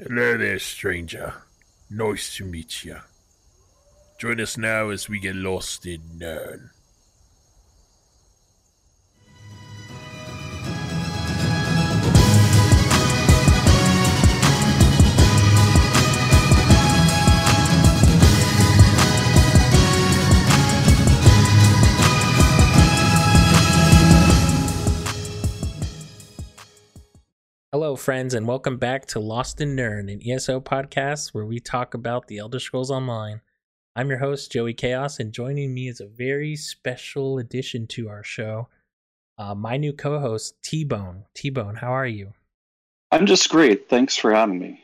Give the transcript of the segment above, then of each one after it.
Hello there, stranger. Nice to meet you. Join us now as we get lost in Nirn. Friends, and welcome back to Lost in Nirn, an ESO podcast where we talk about the Elder Scrolls Online. I'm your host, Joey Chaos, and joining me is a very special addition to our show, uh, my new co host, T Bone. T Bone, how are you? I'm just great. Thanks for having me.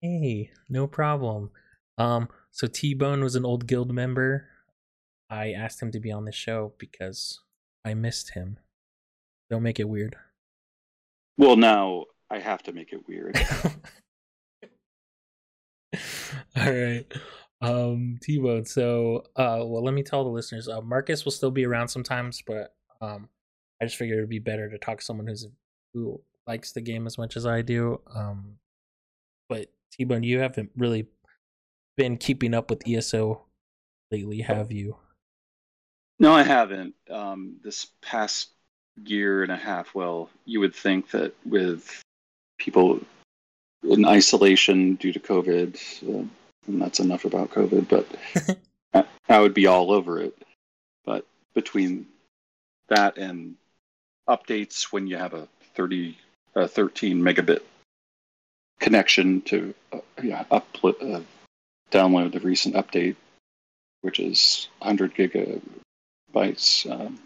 Hey, no problem. Um, so T Bone was an old guild member. I asked him to be on the show because I missed him. Don't make it weird. Well, now I have to make it weird. All right. Um T-Bone, so uh well let me tell the listeners, uh Marcus will still be around sometimes, but um I just figured it'd be better to talk to someone who's who likes the game as much as I do. Um but T-Bone, you haven't really been keeping up with ESO lately, have you? No, I haven't. Um, this past year and a half, well, you would think that with people in isolation due to COVID, uh, and that's enough about COVID, but I, I would be all over it. But between that and updates when you have a 30, uh, 13 megabit connection to uh, yeah, upload, uh, download the recent update, which is 100 gigabytes, um,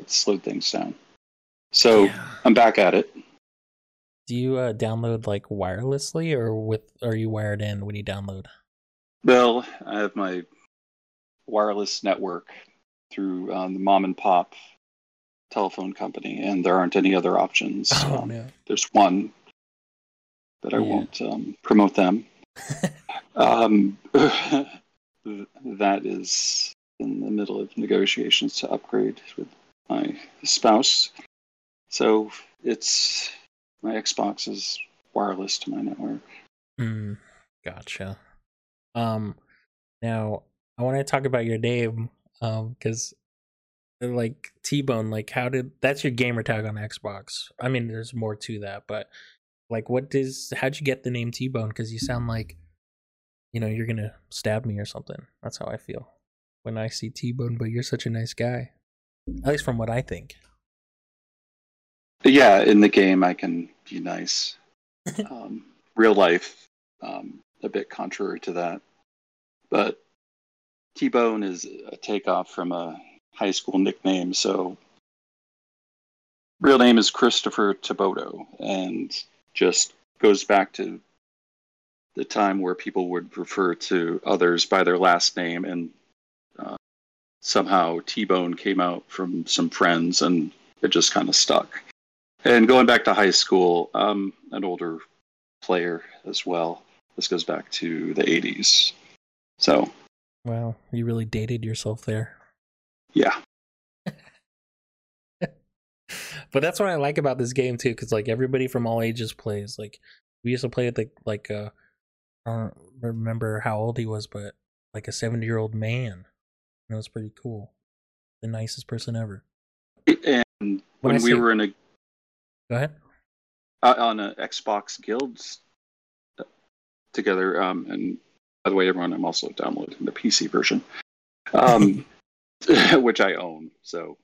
it slowed things down. So Yeah. I'm back at it. Do you uh download like wirelessly or with are you wired in when you download? Well, I have my wireless network through um, the mom and pop telephone company, and there aren't any other options. Oh Um, no. There's one, but I Yeah. won't um, promote them. um, that is in the middle of negotiations to upgrade with my spouse. So it's my Xbox is wireless to my network. Mm, gotcha. Um, now I want to talk about your name, um, because like T Bone, like how did that's your gamer tag on Xbox? I mean, there's more to that, but like, what does how'd you get the name T Bone? Because you sound like, you know, you're gonna stab me or something. That's how I feel when I see T Bone. But you're such a nice guy, at least from what I think. Yeah, in the game I can be nice. um, real life, um, a bit contrary to that. But T Bone is a takeoff from a high school nickname. So, real name is Christopher Taboto, and just goes back to the time where people would refer to others by their last name, and uh, somehow T Bone came out from some friends, and it just kind of stuck. And going back to high school, I'm an older player as well. This goes back to the 80s. So, Wow, you really dated yourself there. yeah. but that's what I like about this game too, because like everybody from all ages plays. Like we used to play with like like uh, I don't remember how old he was, but like a seventy year old man. And it was pretty cool. The nicest person ever. And When when we say- were in a Go ahead. uh, on Xbox guilds together, um, and by the way, everyone, I'm also downloading the PC version, um, which I own. So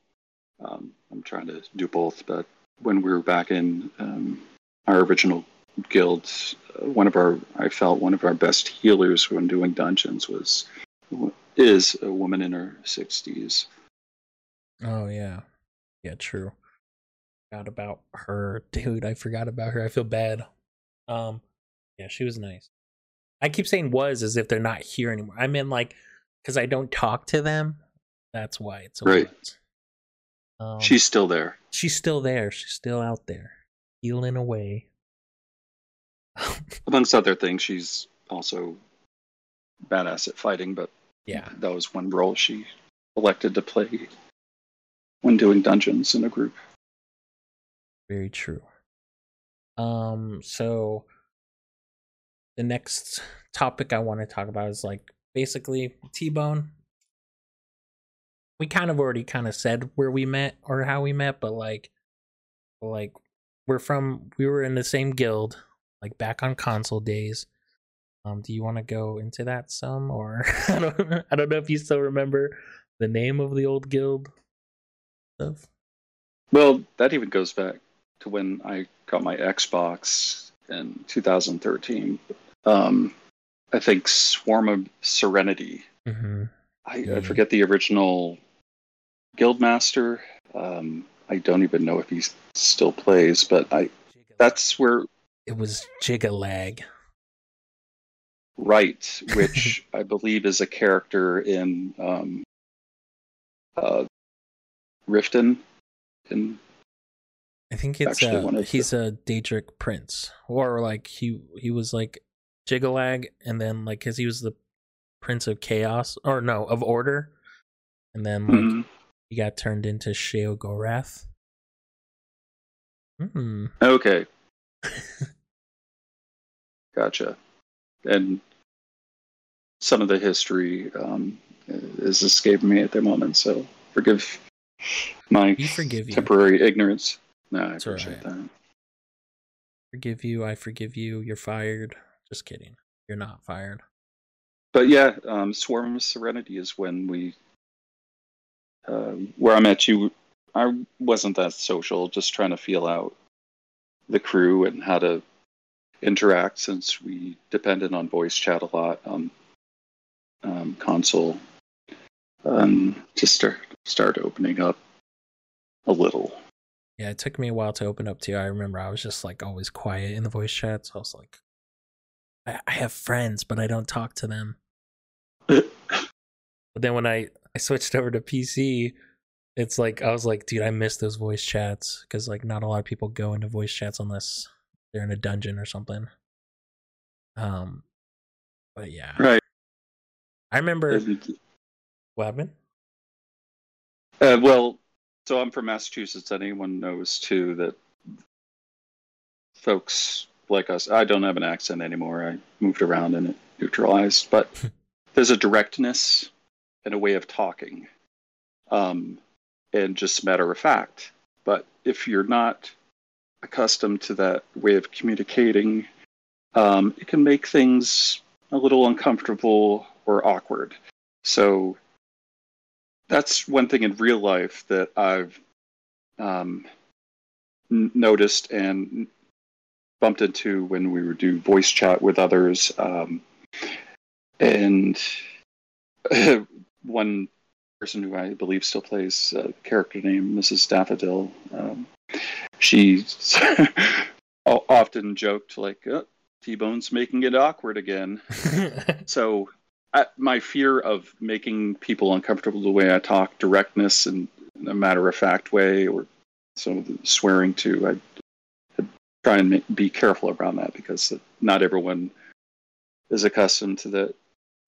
um, I'm trying to do both. But when we were back in um, our original guild, uh, one of our I felt one of our best healers when doing dungeons was is a woman in her 60s. Oh yeah, yeah, true. Forgot about her, dude. I forgot about her. I feel bad. Um, yeah, she was nice. I keep saying was as if they're not here anymore. I mean, like, because I don't talk to them. That's why it's a Right. Um, She's still there. she's still there. She's still out there, healing away. Amongst other things, she's also badass at fighting, but yeah, that was one role she elected to play when doing dungeons in a group. Very true. Um, so the next topic I want to talk about is like basically T Bone. We kind of already kind of said where we met or how we met, but like, like we're from we were in the same guild, like back on console days. Um, do you want to go into that some, or I don't I don't know if you still remember the name of the old guild stuff. Well, that even goes back to when I got my Xbox in 2013. Um, I think Swarm of Serenity. Mm-hmm. I, Yeah. I forget the original Guildmaster. Um, I don't even know if he still plays, but I that's where It was Jyggalag. right, which I believe is a character in um, uh, Riften. In I think it's Actually, uh, he's a Daedric prince, or like he he was like Jyggalag, and then like because he was the prince of chaos, or no, of order, and then like Mhm. he got turned into Sheogorath. Hmm. Okay, gotcha. And some of the history um, is escaping me at the moment, so forgive my We forgive you. temporary ignorance. No, I It's appreciate right. that. Forgive you. I forgive you. You're fired. Just kidding. You're not fired. But yeah, um, Swarm of Serenity is when we, uh, where I met you. I wasn't that social, just trying to feel out the crew and how to interact since we depended on voice chat a lot on um, console. Um, to start start opening up a little. Yeah, it took me a while to open up to you. I remember I was just like always quiet in the voice chat. So I was like, I, I have friends, but I don't talk to them. But then when I, I switched over to PC, it's like, I was like, dude, I miss those voice chats because like not a lot of people go into voice chats unless they're in a dungeon or something. Um, but yeah, Right. I remember what happened. Uh, well, so I'm from Massachusetts. Anyone knows too that folks like us. I don't have an accent anymore. I moved around and it neutralized, but there's a directness and a way of talking, um, and just matter of fact. But if you're not accustomed to that way of communicating, um, it can make things a little uncomfortable or awkward. So that's one thing in real life that I've um, n- noticed and bumped into when we would do voice chat with others. Um, and one person who I believe still plays a character named Mrs. Daffodil, um, she often joked like, oh, "T-Bone's making it awkward again." So I, my fear of making people uncomfortable the way I talk, directness and in a matter of fact way, or some of the swearing too, I, I try and make, be careful around that because not everyone is accustomed to that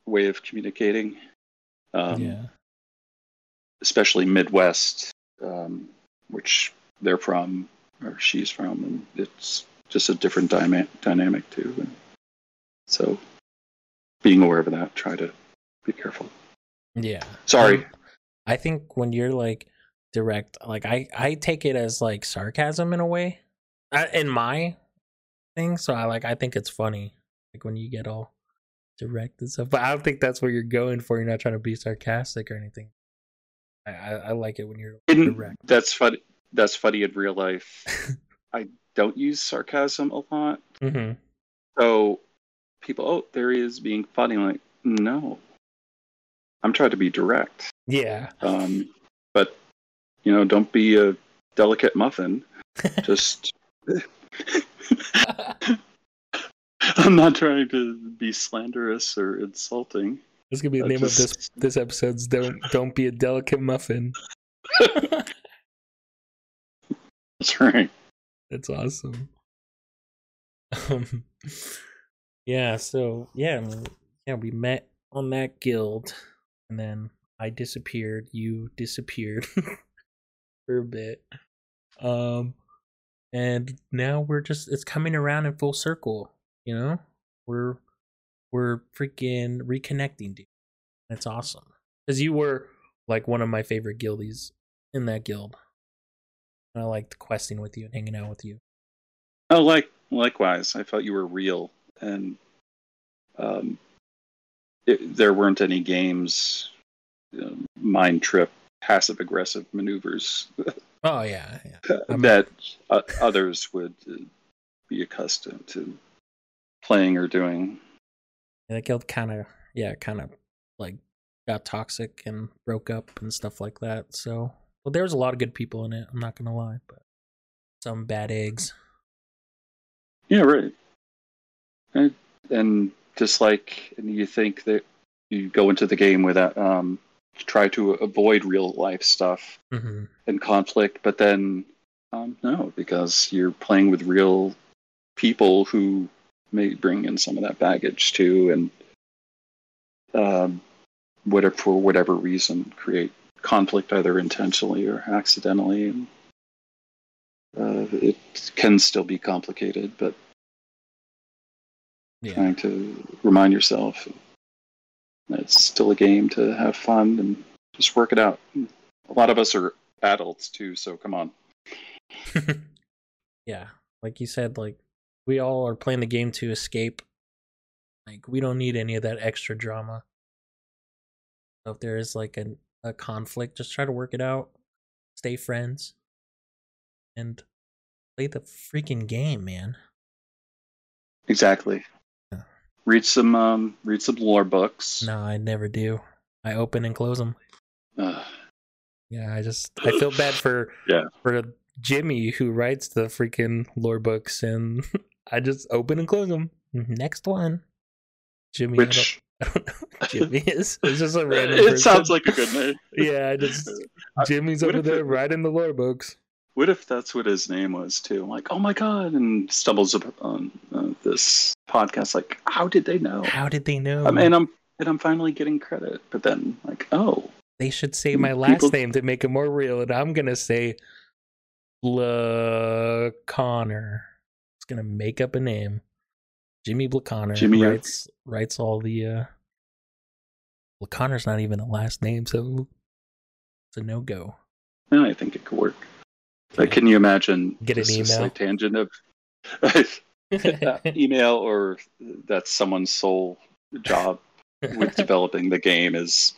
way of communicating. Um, yeah. especially Midwest, um, which they're from or she's from, and it's just a different dyma- dynamic too. And so, being aware of that, try to be careful. Yeah. Sorry. Um, I think when you're like direct, like I I take it as like sarcasm in a way, I, in my thing. So I like I think it's funny, like when you get all direct and stuff. But I don't think that's what you're going for. You're not trying to be sarcastic or anything. I I, I like it when you're In, direct. that's funny. That's funny in real life. I don't use sarcasm a lot, Mm-hmm. so people, oh, there he is being funny. I'm like, no, I'm trying to be direct. Yeah. Um, but you know, don't be a delicate muffin. Just I'm not trying to be slanderous or insulting. That's gonna be the I name of this this episode's don't don't be a delicate muffin. That's right. That's awesome. Um, yeah, so yeah, yeah, we met on that guild, and then I disappeared. You disappeared for a bit, um, and now we're just it's coming around in full circle. You know, we're we're freaking reconnecting, dude. That's awesome because you were like one of my favorite guildies in that guild. And I liked questing with you and hanging out with you. Oh, like likewise, I felt you were real, and um, it, there weren't any games, you know, mind trip, passive aggressive maneuvers Oh yeah, yeah. That uh, others would uh, be accustomed to playing or doing. that guild kind of yeah, kind of like got toxic and broke up and stuff like that. So, well, there was a lot of good people in it. I'm not gonna lie, but some bad eggs. Yeah, right. And, and just like and you think that you go into the game with that, um, try to avoid real life stuff hmm and conflict, but then um, no, because you're playing with real people who may bring in some of that baggage too, and um, whatever for whatever reason create conflict either intentionally or accidentally. And, uh, it can still be complicated, but Yeah, trying to remind yourself that it's still a game to have fun and just work it out. A lot of us are adults too, so come on. yeah. Like you said, like we all are playing the game to escape. Like we don't need any of that extra drama. So if there is like an, a conflict, just try to work it out. Stay friends, and play the freaking game, man. Exactly. Read some um, read some lore books. No, I never do. I open and close them. Uh, Yeah, I just I feel bad for Yeah. for Jimmy who writes the freaking lore books, and I just open and close them. Next one, Jimmy. I don't- which I don't, Jimmy is. It's just a random. it person. sounds like a good name. yeah. I just Jimmy's over there it- writing the lore books. What if that's what his name was too? I'm like, oh my god, and stumbles upon uh, this podcast. Like, how did they know? How did they know? I mean, I'm and I'm finally getting credit, but then like, oh, they should say my last people- name to make it more real, and I'm gonna say Le Connor. It's gonna make up a name. Jimmy Blaconnor Jimmy, writes writes all the. uh Connor's not even a last name, so it's a no go. yeah, I think it could work. Like, can you imagine Get an email? slight tangent of uh, email, or that's someone's sole job with developing the game is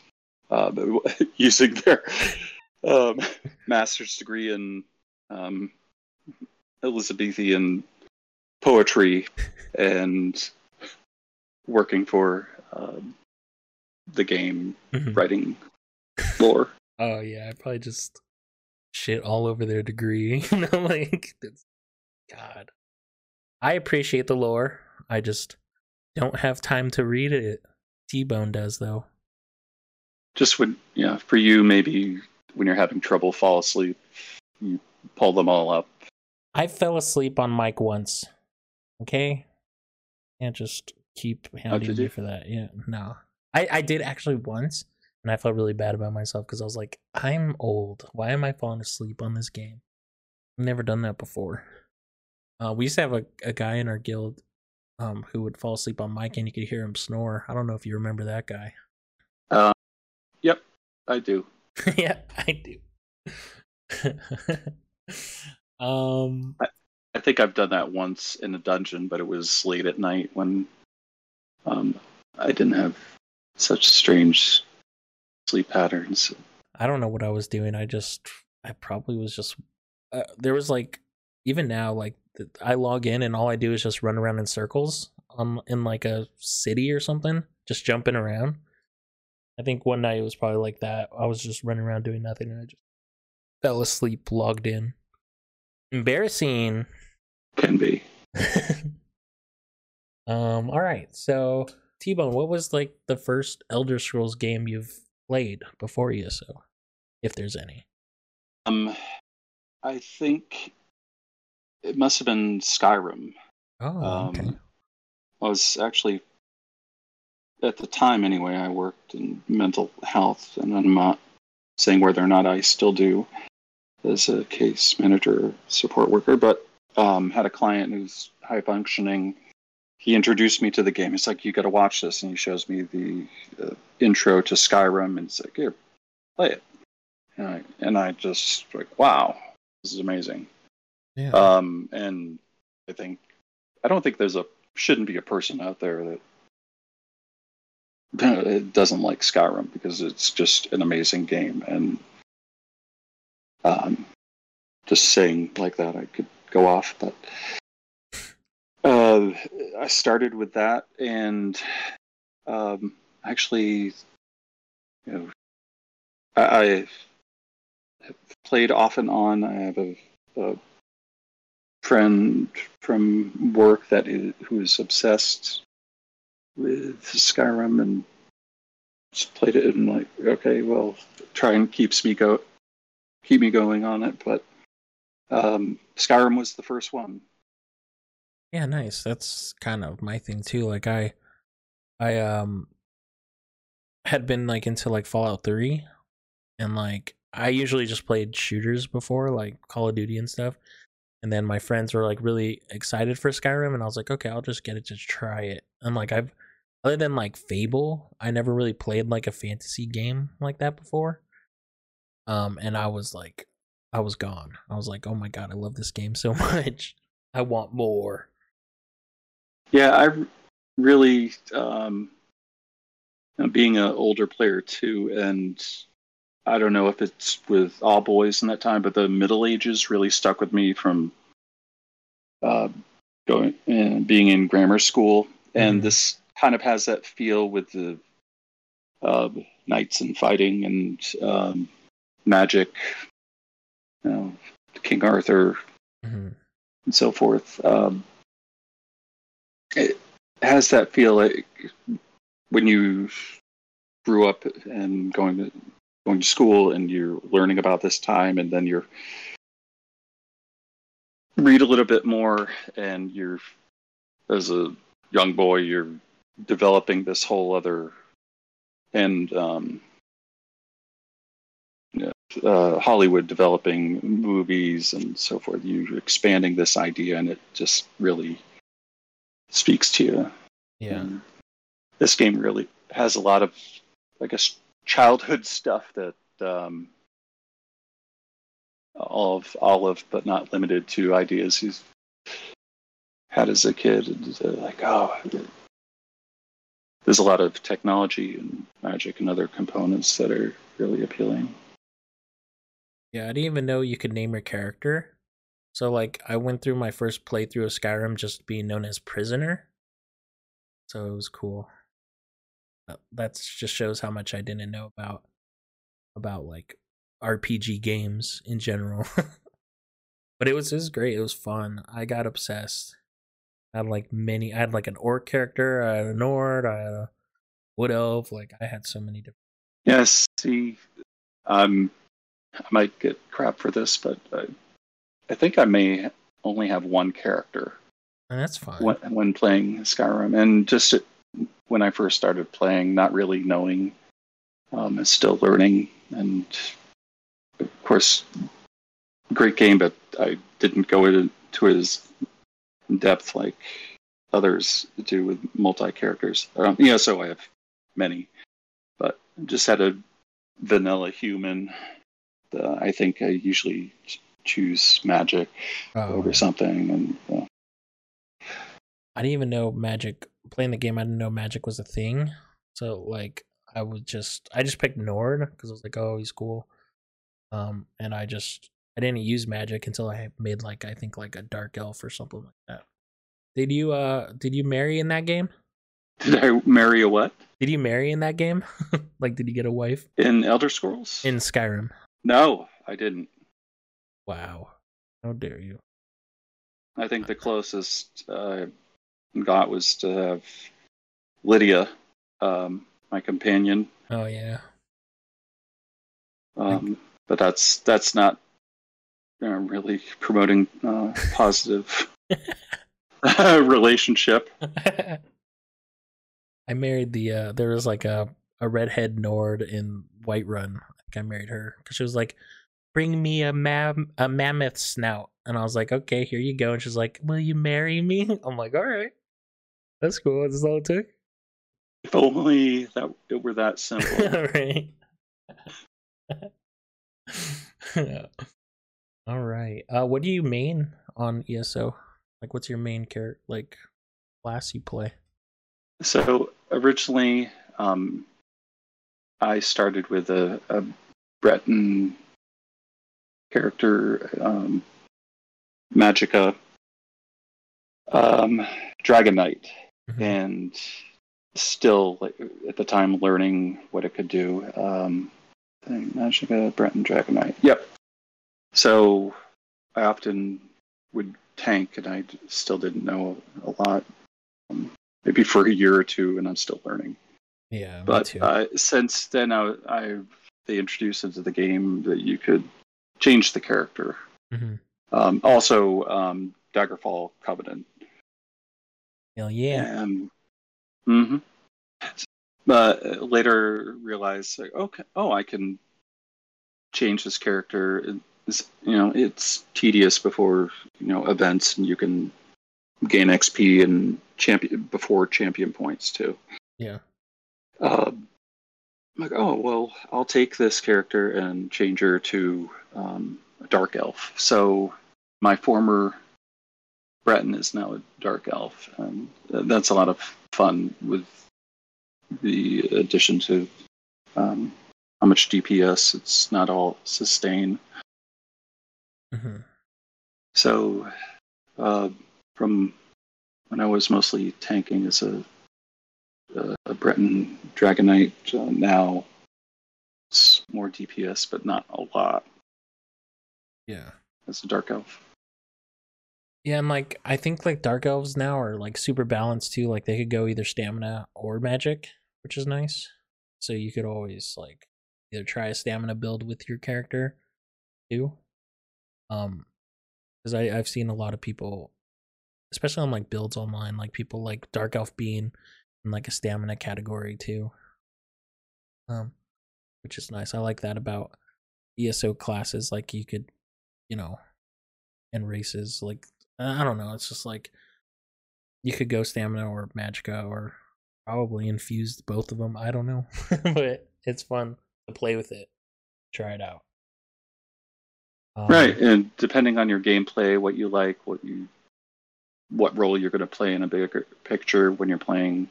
um, using their um, master's degree in um, Elizabethan poetry and working for um, the game Mhm. writing lore. Oh yeah, I probably just shit all over their degree. you know, like God. I appreciate the lore. I just don't have time to read it. T Bone does though. Just when, yeah, for you, maybe when you're having trouble fall asleep, you pull them all up. I fell asleep on mic once. Okay? Can't just keep hounding me you? for that. Yeah, no. I, I did actually once, and I felt really bad about myself because I was like, I'm old. Why am I falling asleep on this game? I've never done that before. Uh, we used to have a, a guy in our guild um, who would fall asleep on mic, and you could hear him snore. I don't know if you remember that guy. Yep, I do. yeah, I do. um, I think I've done that once in a dungeon, but it was late at night when um, I didn't have such strange sleep patterns. I don't know what I was doing. I just, I probably was just. Uh, there was like, even now, like I log in and all I do is just run around in circles on in like a city or something, just jumping around. I think one night it was probably like that. I was just running around doing nothing, and I just fell asleep, logged in. Embarrassing. Can be. um. All right. So T Bone, what was like the first Elder Scrolls game you've played before ESO, if there's any? Um, I think it must have been Skyrim. Oh, Um, okay. I was actually, at the time anyway, I worked in mental health, and I'm not saying whether or not I still do as a case manager support worker, but um, had a client who's high functioning he introduced me to the game. He's like, "You got to watch this," and he shows me the uh, intro to Skyrim, and it's like, "Here, play it." And I, and I just like, "Wow, this is amazing." Yeah. Um, and I think I don't think there's a shouldn't be a person out there that doesn't like Skyrim because it's just an amazing game, and um, just saying like that, I could go off, but uh, I started with that, and um, actually, you know, I, I played off and on. I have a, a friend from work that is, who is obsessed with Skyrim and just played it and like, okay, well, try and keeps me go keep me going on it, but um, Skyrim was the first one. Yeah, nice. That's kind of my thing too. Like I I um had been like into like Fallout 3 and like I usually just played shooters before, like Call of Duty and stuff. And then my friends were like really excited for Skyrim and I was like, "Okay, I'll just get it to try it." And like I've other than like Fable, I never really played like a fantasy game like that before. Um and I was like I was gone. I was like, "Oh my god, I love this game so much. I want more." Yeah, I really, um, being an older player too, and I don't know if it's with all boys in that time, but the Middle Ages really stuck with me from uh, going and being in grammar school, and Mhm. this kind of has that feel with the uh, knights and fighting and um, magic, you know, King Arthur, Mhm. and so forth. Um, it has that feel like when you grew up and going to going to school and you're learning about this time, and then you're read a little bit more, and you're as a young boy, you're developing this whole other and um, uh, Hollywood developing movies and so forth. You're expanding this idea, and it just really speaks to you. Yeah. And this game really has a lot of, I guess, childhood stuff that um, all of Olive, but not limited to ideas he's had as a kid. And uh, like, oh, there's a lot of technology and magic and other components that are really appealing. Yeah, I didn't even know you could name your character. So like I went through my first playthrough of Skyrim just being known as prisoner. So it was cool. That just shows how much I didn't know about about like RPG games in general. but it was it was great. It was fun. I got obsessed. I had like many I had like an orc character, I had a Nord, I had a wood elf, like I had so many different Yes, see, um, I might get crap for this, but I, I think I may only have one character and that's fine. when, when playing Skyrim, and just when I first started playing, not really knowing, um, and still learning, and of course, great game, but I didn't go into it as in depth like others do with multi characters. Um, yeah, so I have many, but just had a vanilla human. Uh, I think I usually choose magic Oh, over yeah. something, and uh, I didn't even know magic playing the game. I didn't know magic was a thing. So like I would just I just picked Nord because I was like, oh, he's cool. Um, and I just I didn't use magic until I made like I think like a dark elf or something like that. Did you uh did you marry in that game? did I marry a what Did you marry in that game? like did you get a wife in Elder Scrolls? in Skyrim? no, I didn't. Wow, how dare you? I think the closest uh, I got was to have Lydia, um, my companion. Oh yeah, Um, but that's that's not uh, really promoting uh, positive relationship. I married the uh there was like a a redhead Nord in Whiterun. I think I married her because she was like, "Bring me a mam a mammoth snout," and I was like, "Okay, here you go." And she's like, "Will you marry me?" I'm like, "All right." That's cool. That's all it took. If only that it were that simple. right. All right. Uh, what do you main on ESO? Like, what's your main character, like, class you play? So originally, um, I started with a, a Breton character, um, Magicka, um, Dragon Knight, Mhm. and still like, at the time learning what it could do. Um, Magicka, Breton, Dragon Knight. Yep. So I often would tank, and I still didn't know a lot. Um, maybe for a year or two, and I'm still learning. Yeah, But uh, since then, I, I they introduced into the game that you could change the character. Mhm. Um, also, um, Daggerfall Covenant. Hell yeah. Um, hmm But uh, later realized, like, okay, oh, I can change this character. It's, you know, it's tedious before you know events, and you can gain XP and champion before champion points too. Yeah. Um, I'm like, oh well, I'll take this character and change her to um, a dark elf. So my former Breton is now a dark elf, and that's a lot of fun with the addition to um, how much DPS. It's not all sustain. hmm So uh, from when I was mostly tanking as a a, a Breton Dragon Knight, uh, now it's more DPS, but not a lot Yeah. as a Dark Elf. Yeah, and like I think like dark elves now are like super balanced too. Like they could go either stamina or magic, which is nice. So you could always like either try a stamina build with your character too. Um, because I I've seen a lot of people, especially on like builds online, like people like dark elf being in like a stamina category too. Um, which is nice. I like that about ESO classes. Like you could, you know, and races like I don't know. It's just like you could go stamina or magicka or probably infused both of them. I don't know, but it's fun to play with it. Try it out. Um, right, and depending on your gameplay, what you like, what you, what role you're going to play in a bigger picture when you're playing,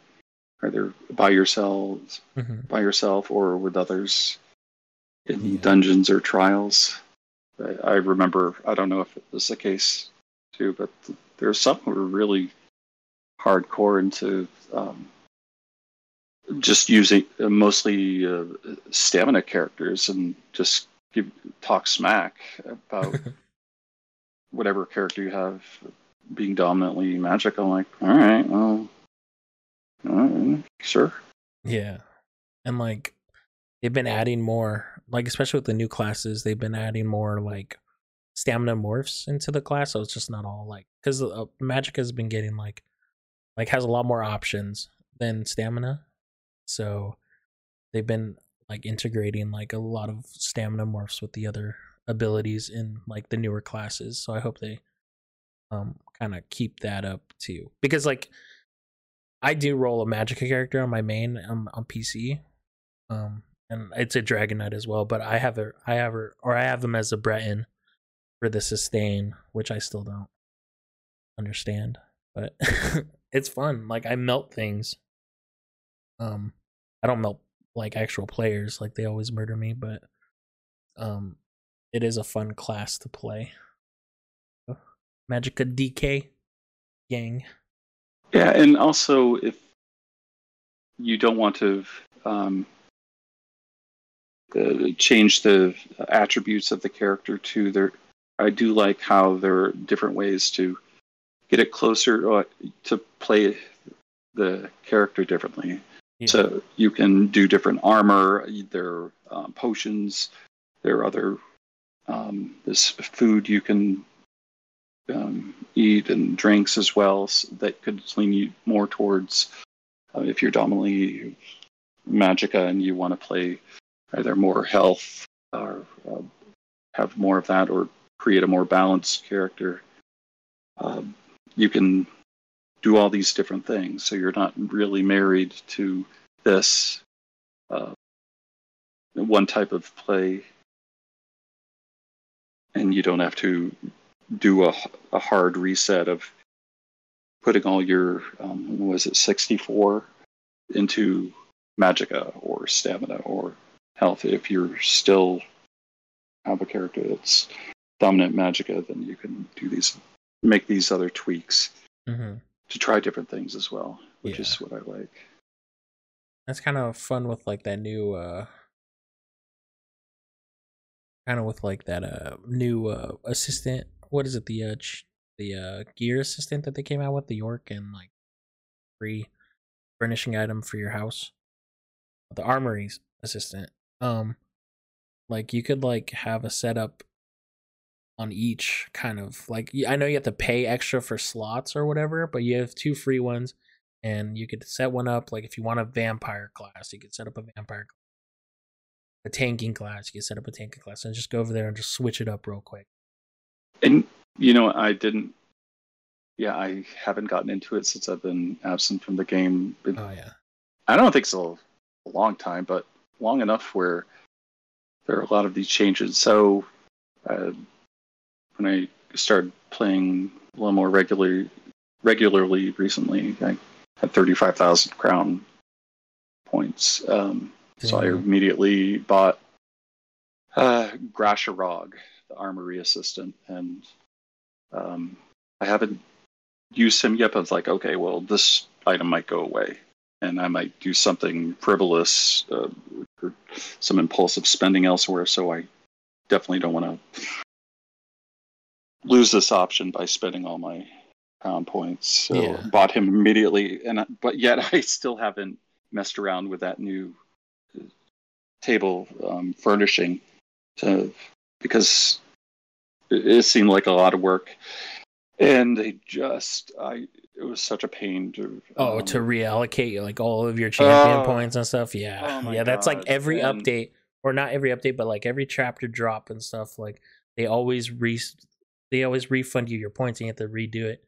either by yourselves, mhm. by yourself, or with others in Yeah. dungeons or trials. I, I remember. I don't know if it was the case too, but th- there's some who were really hardcore into um, just using uh, mostly uh, stamina characters and just give talk smack about whatever character you have being dominantly magic. I'm like, all right, well, right, sure. Yeah. And like they've been adding more, like especially with the new classes, they've been adding more like stamina morphs into the class. So it's just not all like because uh, magic has been getting like like has a lot more options than stamina. So they've been like integrating like a lot of stamina morphs with the other abilities in like the newer classes. So I hope they um kind of keep that up too. Because like I do roll a Magicka character on my main um, on PC, um, and it's a Dragon Knight as well. But I have a, I have a, or I have them as a Breton for the sustain, which I still don't understand. But it's fun. Like I melt things. Um, I don't melt like actual players. Like they always murder me, but um, it is a fun class to play. Magicka DK gang. Yeah, and also if you don't want to um, uh, change the attributes of the character to their, I do like how there are different ways to get it closer uh, to play the character differently. Yeah. So you can do different armor. There are um, potions. There are other um, this food you can um, eat and drinks as well s- that could lean you more towards uh, if you're dominantly magicka and you want to play either more health or uh, have more of that or create a more balanced character. Um, you can do all these different things. So you're not really married to this uh, one type of play, and you don't have to do a, a hard reset of putting all your um, was it 64 into magicka or stamina or health. If you're still have a character that's dominant magicka, then you can do these, make these other tweaks hmm to try different things as well, which Yeah. is what I like. That's kind of fun with like that new uh kind of with like that uh new uh assistant what is it the uh the uh gear assistant that they came out with the york and like free furnishing item for your house the armory assistant um like you could like have a setup on each kind of like I know you have to pay extra for slots or whatever but you have two free ones and you could set one up like if you want a vampire class you could set up a vampire class. a tanking class you could set up a tanking class and just go over there and just switch it up real quick And you know, I didn't. Yeah, I haven't gotten into it since I've been absent from the game. It- oh yeah I don't think so a long time, but long enough where there are a lot of these changes. So uh, when I started playing a little more regularly, regularly recently, I had thirty-five thousand crown points. Um, so I immediately bought uh, Ghrasharog, the armory assistant, and um, I haven't used him yet. But it's like, okay, well, this item might go away, and I might do something frivolous uh, or some impulsive spending elsewhere. So I definitely don't want to lose this option by spending all my pound points. So Yeah. bought him immediately, and but yet I still haven't messed around with that new uh, table um, furnishing to because it, it seemed like a lot of work, and they just I it was such a pain to oh um, to reallocate like all of your champion Oh. points and stuff? Yeah. Oh yeah that's like every And- update or not every update but like every chapter drop and stuff like they always re they always refund you your points and you have to redo it.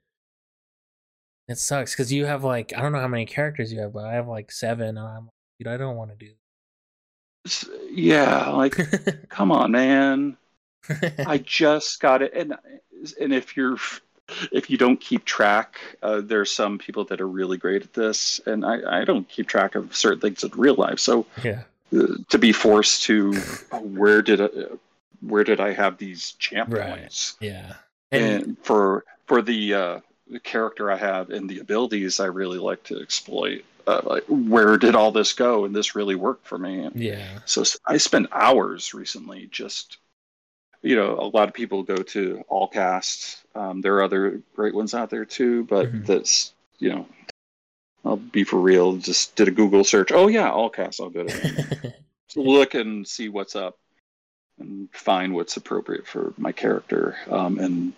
It sucks because you have like i don't know how many characters you have but i have like seven and i'm like dude i don't want to do yeah like come on man I just got it, and and if you're if you don't keep track, uh, there's some people that are really great at this, and I, I don't keep track of certain things in real life. So yeah uh, to be forced to oh, where did I, where did I have these champ Right. points? yeah and, And for for the uh, the character I have and the abilities I really like to exploit. Uh, like where did all this go? And this really worked for me. Yeah so I spent hours recently just, you know, a lot of people go to Alcast. Um, there are other great ones out there too, but Mhm. that's, you know, I'll be for real. Just did a Google search. Oh yeah, Alcast. I'll go to. Look and see what's up and find what's appropriate for my character um, and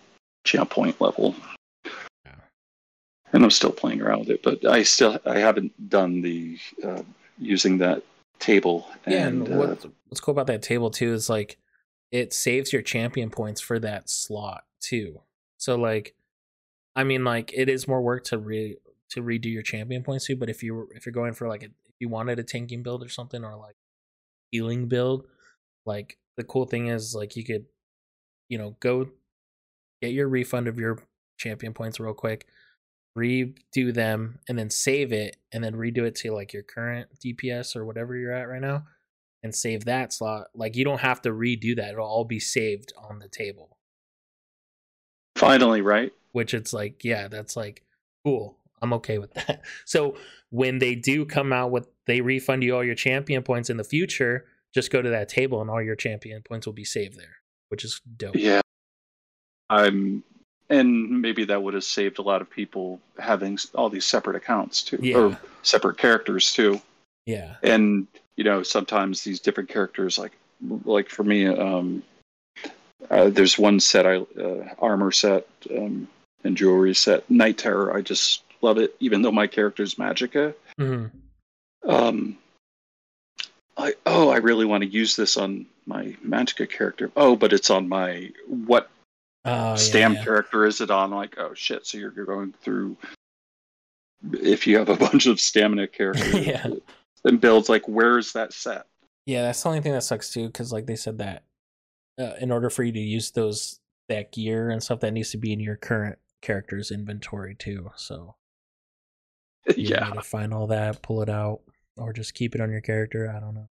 champ point level. Yeah. And I'm still playing around with it, but I still I haven't done the uh, using that table. Yeah, And, and uh, what's cool about that table too is like it saves your champion points for that slot too. So like, I mean, like it is more work to re to redo your champion points too. But if you if you're going for like a, if you wanted a tanking build or something or like healing build, like the cool thing is like you could, you know, go get your refund of your champion points real quick, redo them, and then save it, and then redo it to like your current DPS or whatever you're at right now, and save that slot. Like you don't have to redo that; it'll all be saved on the table. finally, right? Which it's like, yeah, that's like cool. I'm okay with that. So when they do come out with they refund you all your champion points in the future, just go to that table and all your champion points will be saved there, which is dope. Yeah. I'm, and maybe that would have saved a lot of people having all these separate accounts too, Yeah. or separate characters too. Yeah. And you know, sometimes these different characters, like, like for me, um, uh, there's one set I uh, armor set um, and jewelry set, Night Terror. I just love it, even though my character's Magicka. mm-hmm. Um, I oh, I really want to use this on my Magicka character. Oh, but it's on my what Oh, stamp yeah. character is it on? Like, oh shit! So you're, you're going through if you have a bunch of stamina characters Yeah. And builds, like where's that set? Yeah, that's the only thing that sucks too, because like they said that uh, in order for you to use those that gear and stuff, that needs to be in your current character's inventory too. So you yeah, need to find all that, pull it out, or just keep it on your character. I don't know.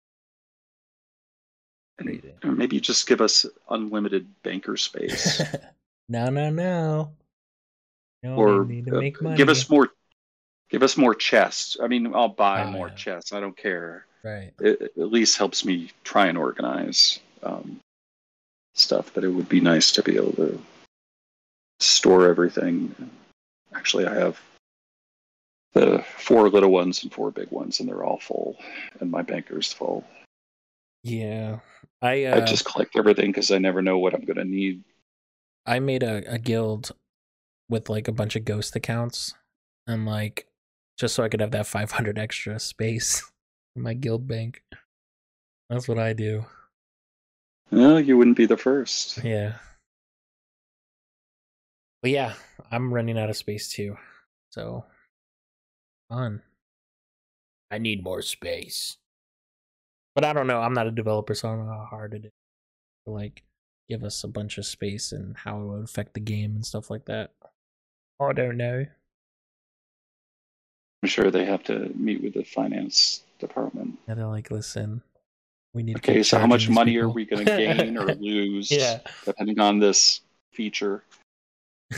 Or maybe just give us unlimited banker space, no, no, no. No, or need to uh, give us more. Give us more chests. I mean, I'll buy Oh, more yeah. chests. I don't care. right. It, it at least helps me try and organize um, stuff. But it would be nice to be able to store everything. Actually, I have the four little ones and four big ones, and they're all full, and my banker's full. Yeah, I I uh, just collect everything because I never know what I'm going to need. I made a, a guild with like a bunch of ghost accounts and like just so I could have that 500 extra space in my guild bank. That's what I do. No, you wouldn't be the first. Yeah. But yeah, I'm running out of space too. So fun. I need more space. But I don't know. I'm not a developer, so I don't know how hard it is to like give us a bunch of space and how it would affect the game and stuff like that. I don't know. I'm sure they have to meet with the finance department. And they're like, listen, we need to Okay, so how much money are we going to gain or lose yeah. depending on this feature?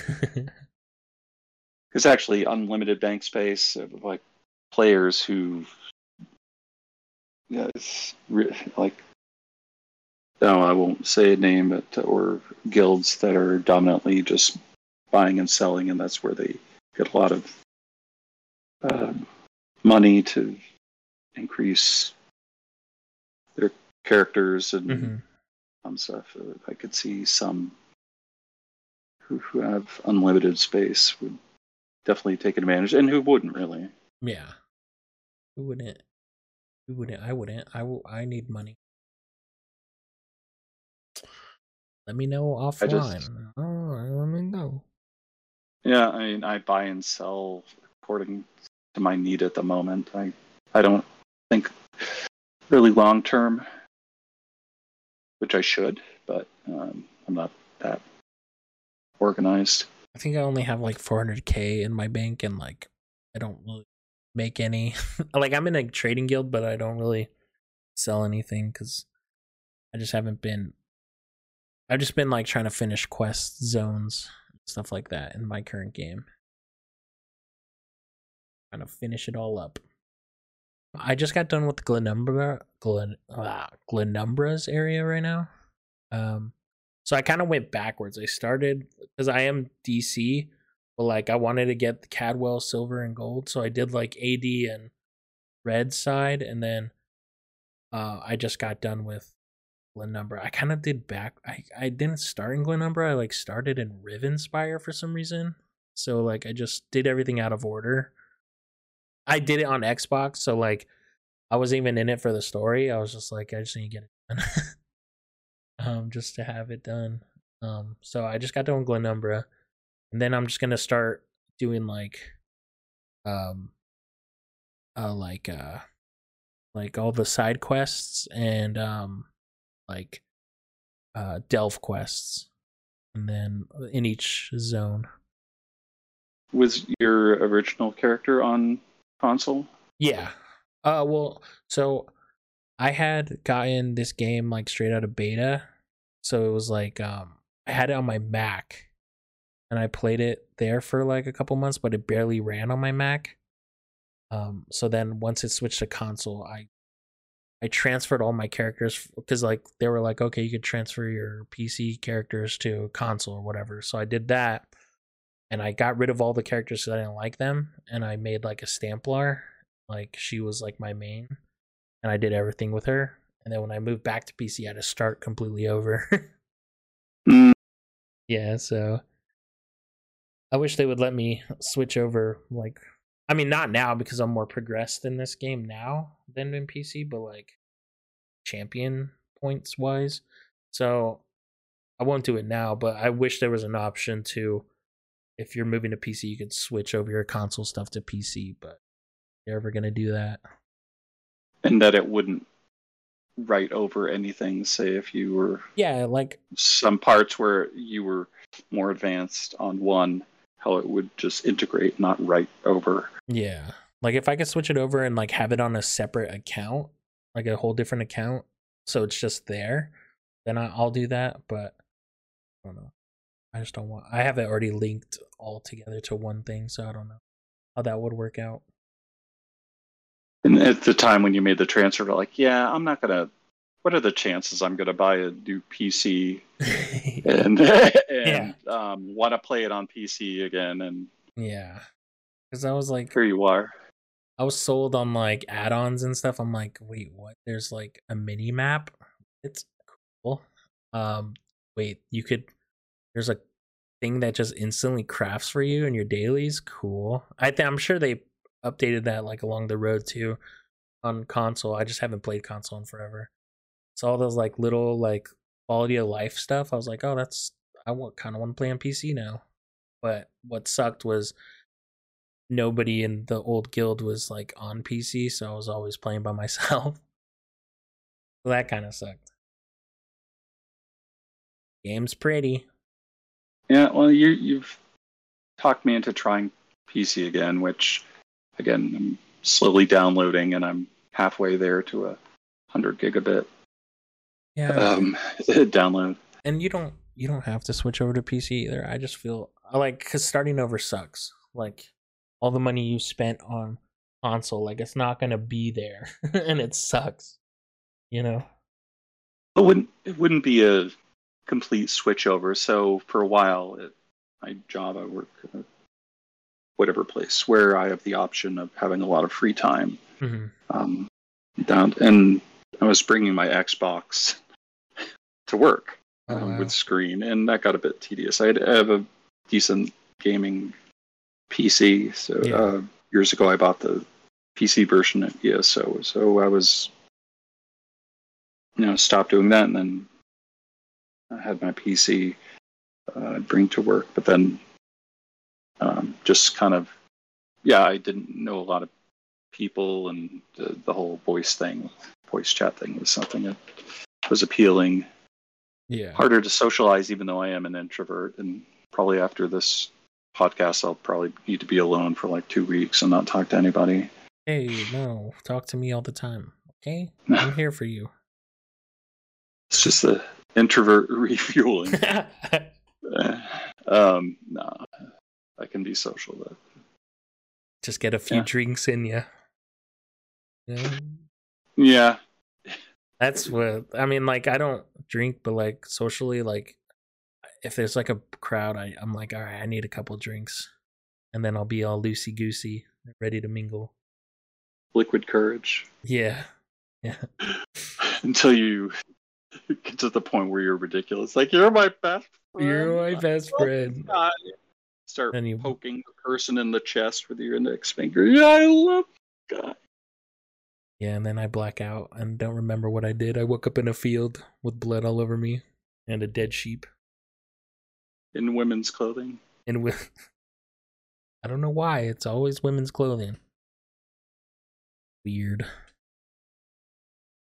Because actually, unlimited bank space, uh, like players who, yeah, it's re- like, no, I won't say a name, but or guilds that are dominantly just buying and selling, and that's where they get a lot of uh, money to increase their characters and Mhm. um, stuff. I could see some who, who have unlimited space would definitely take advantage, and who wouldn't really. Yeah. Who wouldn't? Who wouldn't? I wouldn't. I will. I need money. Let me know I just- offline. Oh, let me know. Yeah, I mean, I buy and sell according to my need at the moment. I I don't think really long term, which I should, but um, I'm not that organized. I think I only have like 400k in my bank, and like I don't really make any. like I'm in a trading guild, but I don't really sell anything because I just haven't been. I've just been like trying to finish quest zones, stuff like that in my current game. Trying to finish it all up. I just got done with Glenumbra, Glen, ah, Glenumbra's area right now. Um, so I kind of went backwards. I started because I am DC, but like I wanted to get the Cadwell silver and gold, so I did like AD and red side, and then uh, I just got done with Glenumbra. I kind of did back. I I didn't start in Glenumbra. I like started in Rivenspire for some reason. So like I just did everything out of order. I did it on Xbox, so like I wasn't even in it for the story. I was just like I just need to get it done. um, just to have it done. Um, so I just got done with Glenumbra, and then I'm just gonna start doing like, um, uh, like uh, like all the side quests and um, like uh, delve quests, and then in each zone. Was your original character on console? Yeah. Uh well, so I had gotten this game like straight out of beta. So it was like um I had it on my Mac and I played it there for like a couple months, but it barely ran on my Mac. Um so then once it switched to console, I I transferred all my characters because like they were like, okay, you could transfer your PC characters to console or whatever. So I did that and I got rid of all the characters because I didn't like them, and I made like a Stamplar, like she was like my main, and I did everything with her. And then when I moved back to PC, I had to start completely over. Mm, yeah, so I wish they would let me switch over. Like, I mean, not now because I'm more progressed in this game now than in PC, but like champion points wise. So I won't do it now, but I wish there was an option to if you're moving to PC, you can switch over your console stuff to PC, but you're ever gonna do that? And that it wouldn't write over anything. Say if you were Yeah, like some parts where you were more advanced on one, how it would just integrate, not write over. yeah, like if I could switch it over and like have it on a separate account, like a whole different account, so it's just there, then I'll do that. But I don't know. I just don't want. I have it already linked all together to one thing, so I don't know how that would work out. And at the time when you made the transfer, like, yeah, I'm not gonna. What are the chances I'm gonna buy a new PC and and um, want to play it on PC again? And yeah, because I was like, here you are. I was sold on like add-ons and stuff. I'm like, wait, what? There's like a mini map. It's cool. Um, wait, you could. There's a thing that just instantly crafts for you in your dailies. Cool. I think I'm sure they updated that like along the road too on console. I just haven't played console in forever. So all those like little like quality of life stuff. I was like, oh, that's I want kind of want to play on PC now. But what sucked was nobody in the old guild was like on PC, so I was always playing by myself. so that kind of sucked. Game's pretty. Yeah, well, you you've talked me into trying PC again, which again I'm slowly downloading, and I'm halfway there to a hundred gigabit Yeah. um, download. and you don't you don't have to switch over to PC either. I just feel I like cuz starting over sucks. Like all the money you spent on console like it's not going to be there and it sucks. You know. It wouldn't it wouldn't be a complete switch over. So for a while at my job, I work at whatever place where I have the option of having a lot of free time. Mm-hmm. Um, down and I was bringing my Xbox to work Oh, um, wow. with screen, and that got a bit tedious. I, had, I have a decent gaming PC, so Yeah. uh, years ago I bought the PC version at ESO. So I was, you know, stopped doing that, and then I had my PC uh, bring to work, but then um, just kind of, yeah, I didn't know a lot of people, and the, the whole voice thing, voice chat thing was something that was appealing Yeah. harder to socialize even though I am an introvert and probably after this podcast I'll probably need to be alone for like 2 weeks and not talk to anybody. Hey, no, talk to me all the time. Okay? I'm here for you. It's just the introvert refueling. Uh, um no. I can be social though. Just get a few Yeah. drinks in you. Yeah. Yeah. That's what I mean. Like, I don't drink, but like socially, like if there's like a crowd, I, I'm like, all right, I need a couple drinks, and then I'll be all loosey goosey, ready to mingle. Liquid courage Yeah, yeah, until you to the point where you're ridiculous. Like you're my best friend. you're my best friend. God. Start And you- poking the person in the chest with your index finger. Yeah, I love God. Yeah, and then I black out and don't remember what I did. I woke up in a field with blood all over me and a dead sheep, in women's clothing. and with I don't know why it's always women's clothing. Weird.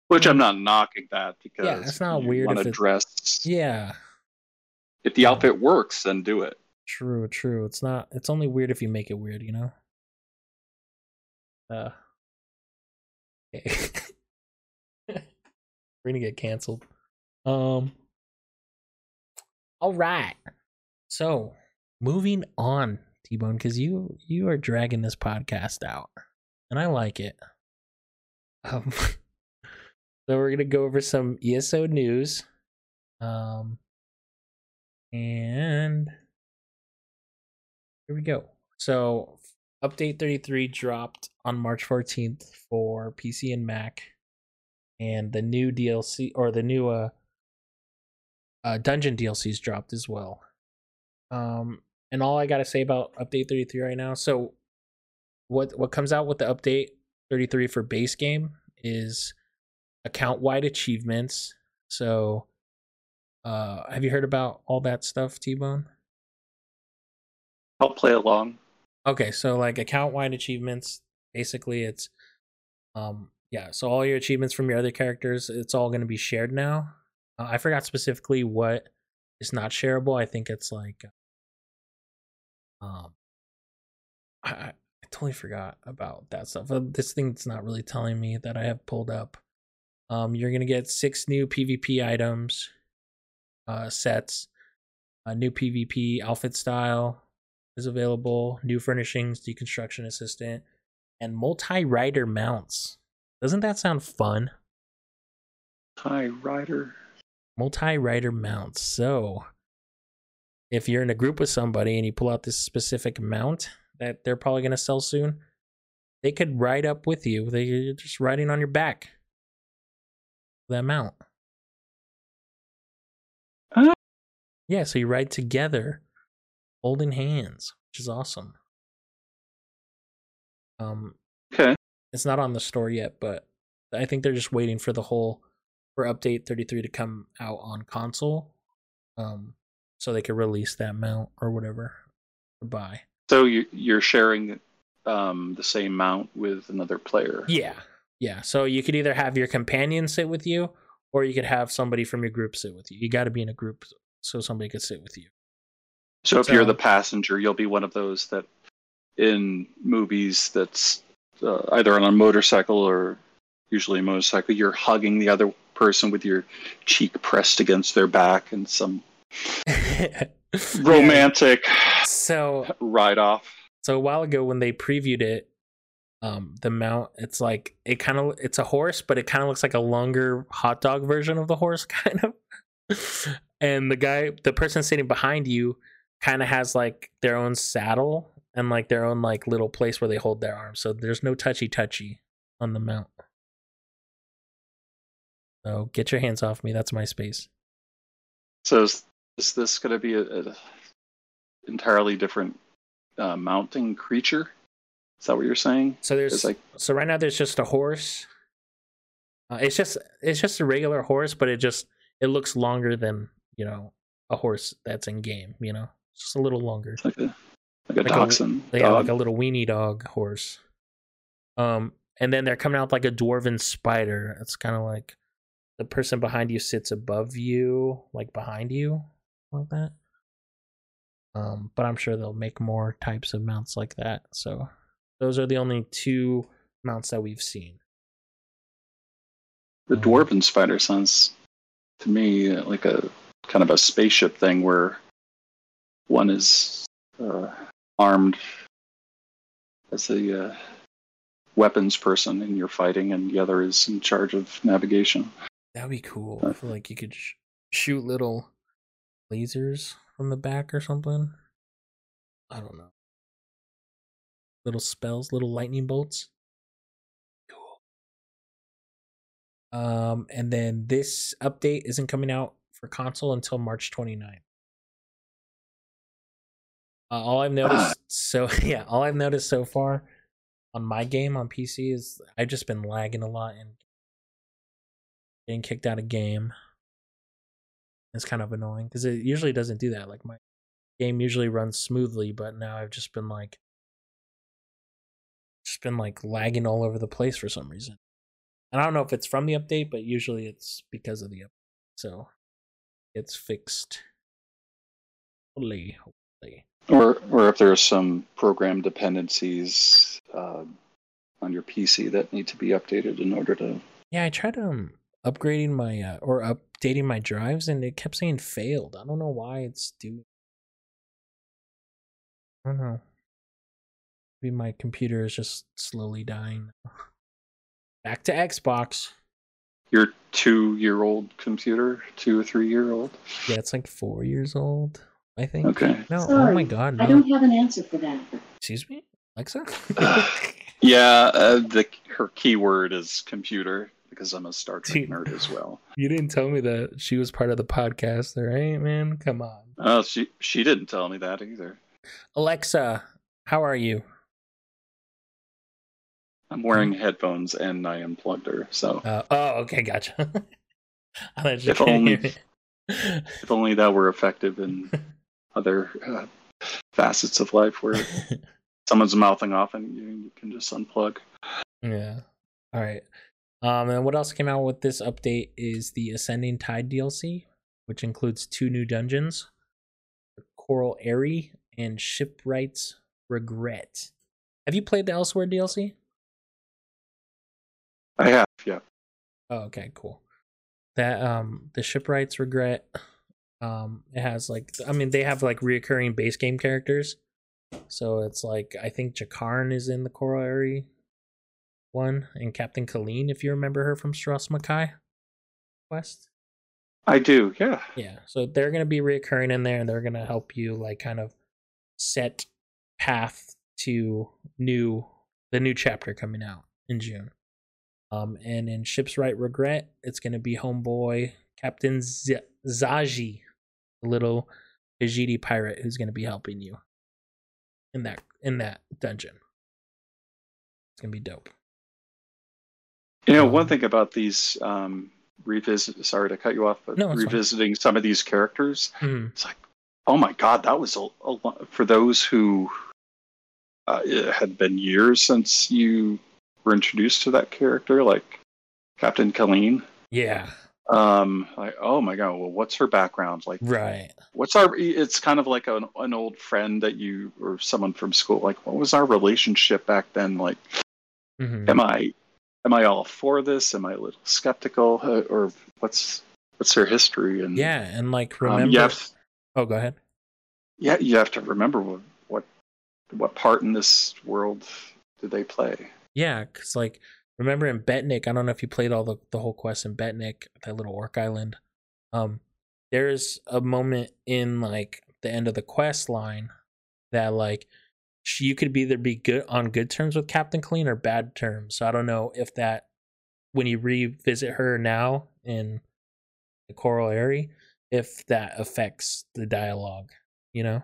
Which I'm not knocking that because Yeah, it's not weird Want if to dress? Yeah, If the outfit works, then do it. True, true. It's not it's only weird if you make it weird, you know? Uh okay. We're gonna get canceled. Um all right. So moving on, T Bone, because you you are dragging this podcast out. And I like it. Um so we're gonna go over some ESO news. Um and here we go. So, update 33 dropped on March 14th for PC and Mac, and the new DLC or the new uh, uh dungeon DLCs dropped as well. Um, and all I gotta say about update 33 right now. So, what what comes out with the update 33 for base game is account wide achievements. So, uh, have you heard about all that stuff, T Bone? I'll play along. Okay, so like account wide achievements, basically it's um yeah, so all your achievements from your other characters, it's all going to be shared now. Uh, I forgot specifically what is not shareable. I think it's like um I, I totally forgot about that stuff. Uh, This thing's not really telling me that I have pulled up. Um you're going to get six new PvP items uh sets, a new PvP outfit style, is available, new furnishings, deconstruction assistant, and multi-rider mounts. Doesn't that sound fun? Hi, Rider. Multi-rider mounts. So, if you're in a group with somebody and you pull out this specific mount that they're probably going to sell soon, they could ride up with you. They're just riding on your back. That mount. Oh. Yeah, so you ride together, holding hands, which is awesome. Um, Okay. it's not on the store yet, but I think they're just waiting for the whole for update 33 to come out on console. Um, so they could release that mount or whatever to buy. So you, you're sharing um, the same mount with another player. Yeah. Yeah. So you could either have your companion sit with you or you could have somebody from your group sit with you. You got to be in a group so somebody could sit with you. So if you're the passenger, you'll be one of those that in movies that's uh, either on a motorcycle or usually a motorcycle, you're hugging the other person with your cheek pressed against their back and some romantic So ride off. So a while ago when they previewed it, um, the mount it's like it kind of it's a horse, but it kind of looks like a longer hot dog version of the horse, kind of. and the guy, the person sitting behind you, kind of has like their own saddle and like their own like little place where they hold their arms. So there's no touchy touchy on the mount. So get your hands off me. That's my space. So is, is this going to be a, a entirely different uh, mounting creature? Is that what you're saying? So there's like so right now there's just a horse. Uh, it's just it's just a regular horse, but it just it looks longer than you know a horse that's in game. You know, it's just a little longer. it's like a like a Like a- dachshund. Yeah, dog. like a little weenie dog horse. Um, and then they're coming out like a dwarven spider. It's kind of like the person behind you sits above you, like behind you, like that. Um, but I'm sure they'll make more types of mounts like that. So those are the only two mounts that we've seen. The dwarven spider sounds to me uh, like a kind of a spaceship thing where one is uh, armed as a uh, weapons person and you're fighting, and the other is in charge of navigation. That'd be cool. I feel like you could sh- shoot little lasers from the back or something. I don't know. Little spells, little lightning bolts. Cool. Um, and then this update isn't coming out for console until March 29th. Uh, all I've noticed so yeah, all I've noticed so far on my game on PC is I've just been lagging a lot and getting kicked out of game. It's kind of annoying because it usually doesn't do that. Like my game usually runs smoothly, but now I've just been like, just been like lagging all over the place for some reason. And I don't know if it's from the update, but usually it's because of the update. So it's fixed. Hopefully, hopefully. Or, or if there are some program dependencies uh, on your PC that need to be updated in order to. Yeah, I tried um upgrading my uh, or updating my drives, and it kept saying failed. I don't know why it's doing. I don't know. Maybe my computer is just slowly dying. Back to Xbox. Your two-year-old computer, two or three-year-old. Yeah, it's like four years old. I think. Okay. No, oh my god, I don't have an answer for that. Excuse me, Alexa. Yeah, uh, the her keyword is computer because I'm a Star Trek Dude. nerd as well. you didn't tell me that she was part of the podcast, all right, man? Come on, Oh, she she didn't tell me that either. Alexa. How are you? I'm wearing headphones and I unplugged her, so Uh, oh, okay, gotcha. If only- if only that were effective in other uh, facets of life where someone's mouthing off and you, you can just unplug. Yeah. All right. Um, and what else came out with this update is the Ascending Tide DLC, which includes two new dungeons, Coral Aerie and Shipwright's Regret. Have you played the Elsweyr DLC? I have, yeah. Oh, okay, cool. That um the Shipwright's Regret um it has like I mean they have like reoccurring base game characters. So it's like I think Jakarn is in the Coral Aerie one and Captain Kaleen, if you remember her from Stros M'Kai Quest. I do, yeah. Yeah. So they're gonna be reoccurring in there and they're gonna help you like kind of set path to new the new chapter coming out in June. Um, and in Shipwright Regret, it's going to be homeboy Captain Z- Zaji, the little Vegeti pirate who's going to be helping you in that in that dungeon. It's going to be dope. You know, one Um, thing about these um, revisit. Sorry to cut you off, but No, it's fine. revisiting some of these characters, Mhm. it's like, oh my god, that was a, a for those who uh, it had been years since you were introduced to that character, like Captain Kaleen. Yeah. Um, like, oh my god, well, what's her background? Like, Right. what's our? It's kind of like an, an old friend that you or someone from school. Like, what was our relationship back then? Like, hmm am I am I all for this? Am I a little skeptical, uh, or what's what's their history? And Yeah, and like um, remember. you have, oh, go ahead. yeah, you have to remember what what what part in this world did they play? Yeah, because like remember in Betnikh, I don't know if you played all the, the whole quest in Betnikh, that little orc island. Um, there's a moment in like the end of the quest line that like you could either be good on good terms with Captain Kaleen or bad terms. So I don't know if that when you revisit her now in the Coral if that affects the dialogue, you know?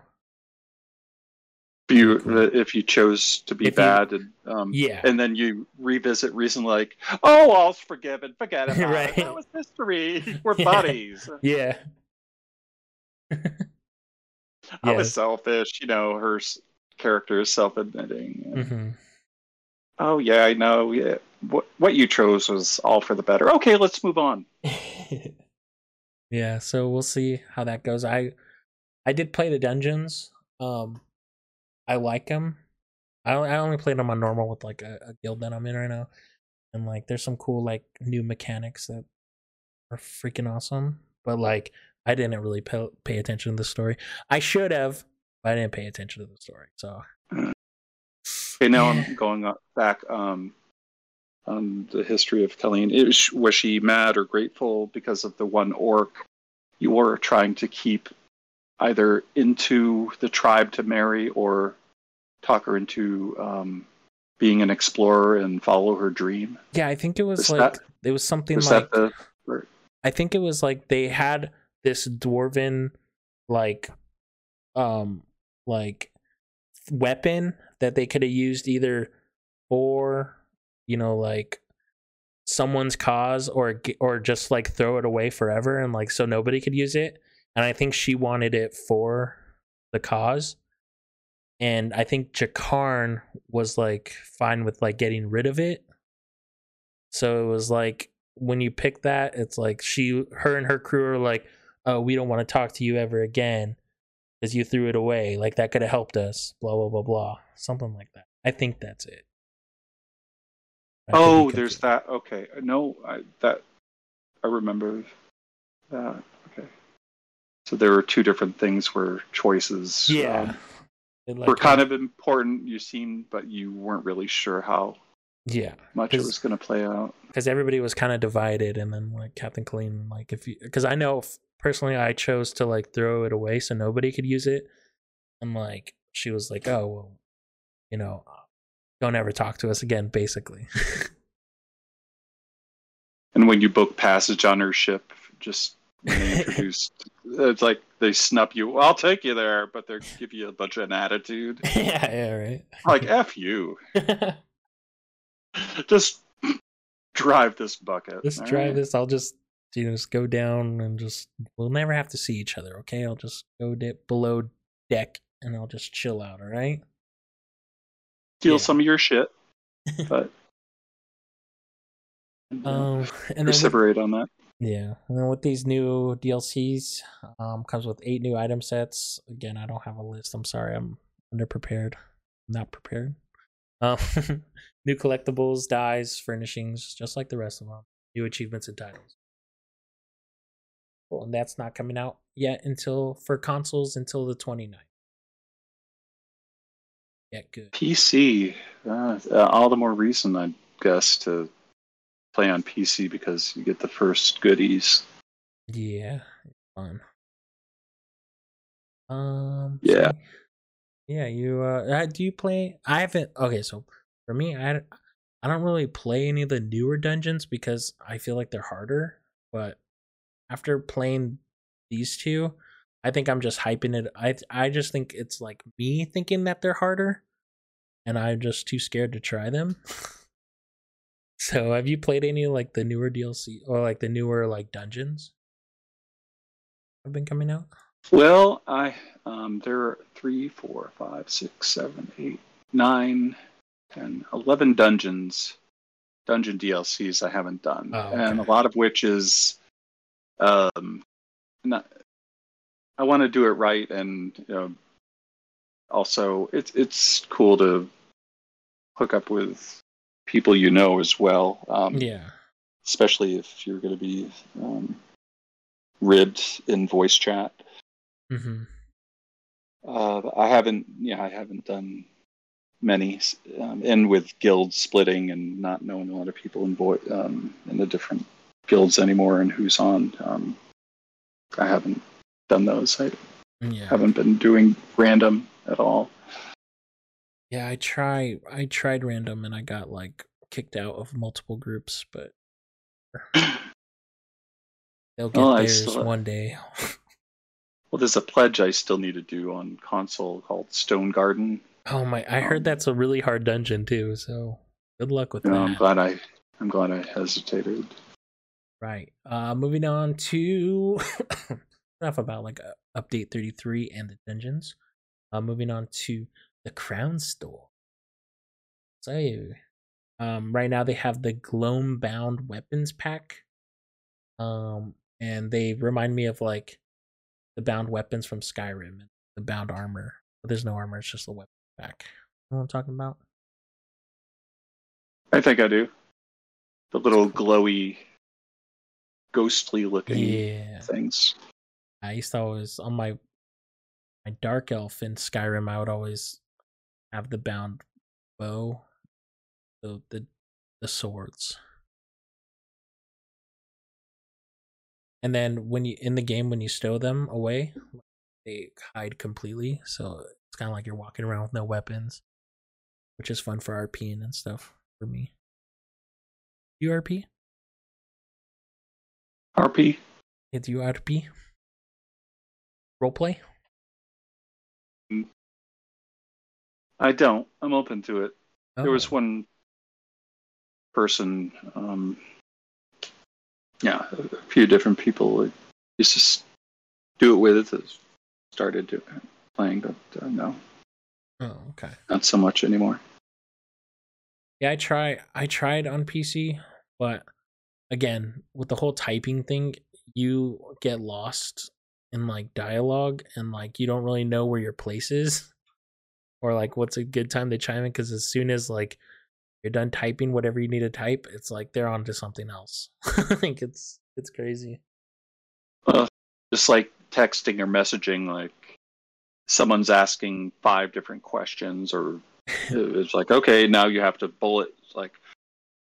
If you Cool. if you chose to be If you- bad and um, Yeah. and then you revisit reason like, oh, all's forgiven, forget about Right. it. That was history. We're Yeah. buddies. Yeah. I was selfish. You know, her character is self-admitting. and, hmm Oh yeah, I know. Yeah, what what you chose was all for the better. Okay, let's move on. yeah, so we'll see how that goes. I I did play the dungeons. Um I like him. I I only played them on normal with like a, a guild that I'm in right now. And like there's some cool like new mechanics that are freaking awesome, but like I didn't really pay, pay attention to the story. I should have, but I didn't pay attention to the story. So Okay, now. I'm going back um, on the history of Kaleen. Was she mad or grateful because of the one orc you were trying to keep either into the tribe to marry or talk her into um, being an explorer and follow her dream? yeah, I think it was Was like that- it was something Was like the I think it was like they had this dwarven like um like weapon that they could have used either for you know like someone's cause or or just like throw it away forever and like so nobody could use it and I think she wanted it for the cause and I think Jakarn was like fine with like getting rid of it so it was like when you pick that, it's like she, her, and her crew are like, "Oh, we don't want to talk to you ever again because you threw it away. Like that could have helped us." Blah blah blah blah, something like that. I think that's it. I Oh, there's that. Okay, no, I, that I remember that. So there were two different things where choices Yeah, um, It, were like, kind of important. You seemed, but you weren't really sure how yeah, much it was going to play out. because everybody was kind of divided, and then like Captain Kaleen, like if you, because I know personally, I chose to like throw it away so nobody could use it, and like she was like, "Oh well, you know, don't ever talk to us again," basically. And when you book passage on her ship, just introduced, it's like they snub you. I'll take you there, but they give you a bunch of an attitude. yeah, yeah, right. Like f you, just drive this bucket. just all try right? this. I'll just you know just go down and just we'll never have to see each other. Okay, I'll just go dip below deck and I'll just chill out. All right. Steal Yeah. some of your shit, but Um, and then reciprocate on that. Yeah, and then with these new DLCs, um, comes with eight new item sets. Again, I don't have a list. I'm sorry, I'm underprepared. I'm not prepared. Um, new collectibles, dies, furnishings, just like the rest of them. New achievements and titles. Well, and that's not coming out yet until for consoles until the 29th. Yeah, good. PC, uh, uh, all the more reason, I guess, to play on PC because you get the first goodies. Yeah, fun. Um. Yeah. so- yeah. You uh, uh, do you play? I haven't. Okay, so for me, I I don't really play any of the newer dungeons because I feel like they're harder. But after playing these two, I think I'm just hyping it. I I just think it's like me thinking that they're harder, and I'm just too scared to try them. so, have you played any like the newer DLC or like the newer like dungeons? Have been coming out. Well, I um, there are three, four, five, six, seven, eight, nine, ten, eleven dungeons, dungeon DLCs I haven't done, Oh, and a lot of which is, um, not. I want to do it right, and you know, also it's it's cool to hook up with people you know as well. Um, Yeah. especially if you're going to be um, ribbed in voice chat. hmm Uh, I haven't, yeah, I haven't done many, um, and with guild splitting and not knowing a lot of people in vo- um, in the different guilds anymore and who's on, um, I haven't done those. I Yeah. haven't been doing random at all. Yeah, I try I tried random and I got like kicked out of multiple groups, but they'll get theirs still- one day. Well, there's a pledge I still need to do on console called Stone Garden. Oh my I heard Um, that's a really hard dungeon too, so good luck with know, I'm glad I, I'm glad I hesitated. Right. Uh moving on to enough about like uh, update 33 and the dungeons. Uh moving on to the Crown Store. So um right now they have the Gloam bound weapons pack. Um and they remind me of like the bound weapons from Skyrim and the bound armor. But there's no armor, it's just the weapon pack. You know what I'm talking about? I think I do. The little glowy, ghostly looking Yeah. things. I used to always on my my dark elf in Skyrim. I would always have the bound bow, the the the swords, and then when you in the game when you stow them away, they hide completely. So it's kind of like you're walking around with no weapons, which is fun for RPing and stuff for me. You RP? RP? Do you RP? Roleplay? I don't. I'm open to it. There was Oh. one person, um, yeah, a few different people used to do it with that started do, playing, but uh, no, Oh, okay. not so much anymore. Yeah, I try I tried on PC, but again, with the whole typing thing, you get lost in like dialogue and like you don't really know where your place is or like what's a good time to chime in because as soon as like you're done typing whatever you need to type, it's like they're on to something else. I think it's it's crazy. Just like texting or messaging, like someone's asking five different questions, or it's like, okay, now you have to bullet like